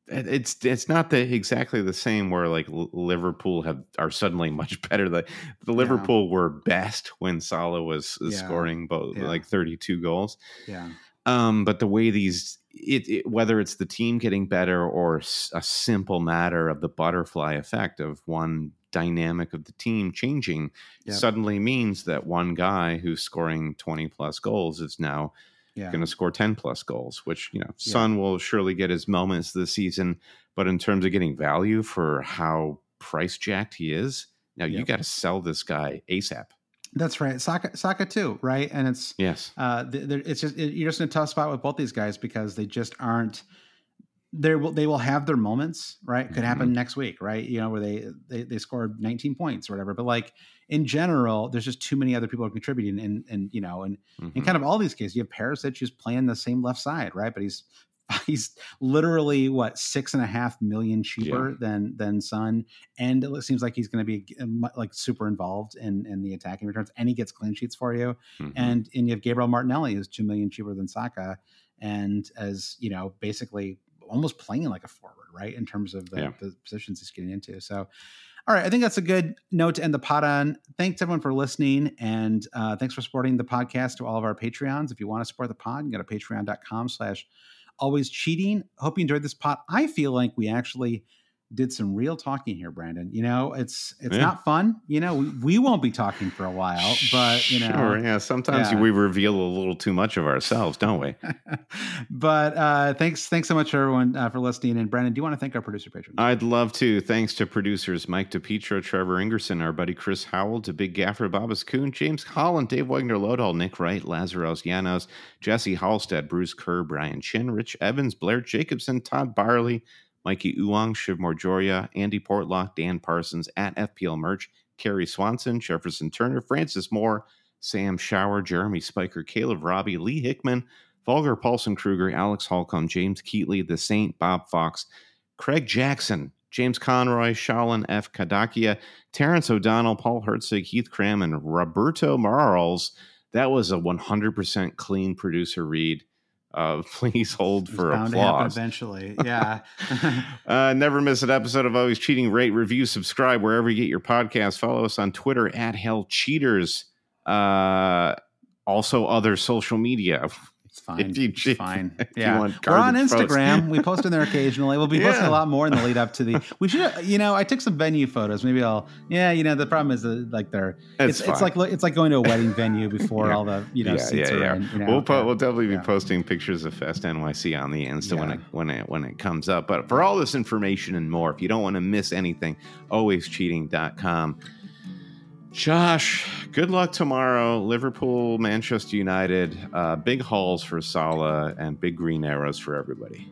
it's it's not the exactly the same where like Liverpool have are suddenly much better. The the Liverpool yeah. were best when Salah was yeah. scoring both yeah. like 32 goals. Yeah. Um, but the way these it, it, whether it's the team getting better or a simple matter of the butterfly effect of one dynamic of the team changing yep. suddenly means that one guy who's scoring 20 plus goals is now yeah. going to score 10 plus goals, which, you know, Son yeah. will surely get his moments this season. But in terms of getting value for how price jacked he is, now yep. you got to sell this guy ASAP. That's right, Saka, Saka too, right? And it's yes, uh, it's just it, you're just in a tough spot with both these guys because they just aren't they will they will have their moments, right? Could happen mm-hmm. next week, right? You know, where they, they they scored 19 points or whatever. But like in general, there's just too many other people contributing, and and you know, and mm-hmm. in kind of all these cases, you have Perisic who's playing the same left side, right? But he's he's literally what six and a half million cheaper yeah. than than Son, and it seems like he's going to be uh, like super involved in in the attacking returns, and he gets clean sheets for you, mm-hmm. and and you have Gabriel Martinelli who's two million cheaper than Saka, and as you know, basically almost playing like a forward, right? In terms of the, yeah. the positions he's getting into. So, all right, I think that's a good note to end the pod on. Thanks everyone for listening, and uh, thanks for supporting the podcast to all of our Patreons. If you want to support the pod, go to patreon.com slash always cheating. Hope you enjoyed this pot. I feel like we actually did some real talking here, Brandon. You know, it's it's yeah. not fun. You know, we, we, won't be talking for a while, but you know, sure, yeah. Sometimes yeah. we reveal a little too much of ourselves, don't we? but uh, thanks, thanks so much everyone uh, for listening. And Brandon, do you want to thank our producer patrons? I'd love to. Thanks to producers Mike DePietro, Trevor Ingerson, our buddy Chris Howell, to Big Gaffer Babas Kuhn, James Holland, Dave Wagner Lodall, Nick Wright, Lazaros Llanos, Jesse Halstead, Bruce Kerr, Brian Chin, Rich Evans, Blair Jacobson, Todd Barley. Mikey Uwang, Shiv Morjoria, Andy Portlock, Dan Parsons at FPL Merch, Kerry Swanson, Jefferson Turner, Francis Moore, Sam Shower, Jeremy Spiker, Caleb Robbie, Lee Hickman, Volger Paulson Kruger, Alex Holcomb, James Keatley, The Saint, Bob Fox, Craig Jackson, James Conroy, Shalin F. Kadakia, Terrence O'Donnell, Paul Herzig, Heath Cram, and Roberto Marles. That was a 100% clean producer read. Uh, please hold for applause. eventually, yeah. uh, never miss an episode of Always Cheating. Rate, review, subscribe wherever you get your podcast. Follow us on Twitter at Hell Cheaters. Uh, also, other social media. It's fine. If you, it's fine. yeah. We're on Instagram. Post. we post in there occasionally. We'll be yeah. posting a lot more in the lead up to the. We should, you know, I took some venue photos. Maybe I'll. Yeah, you know, the problem is that like they're. It's, it's, it's like it's like going to a wedding venue before yeah. all the you know yeah, seats yeah, are in. You know, we'll po- we'll definitely be posting pictures of Fest NYC on the Insta when it when it when it comes up. But for all this information and more, if you don't want to miss anything, alwayscheating.com. Josh, good luck tomorrow. Liverpool, Manchester United, uh, big hauls for Salah and big green arrows for everybody.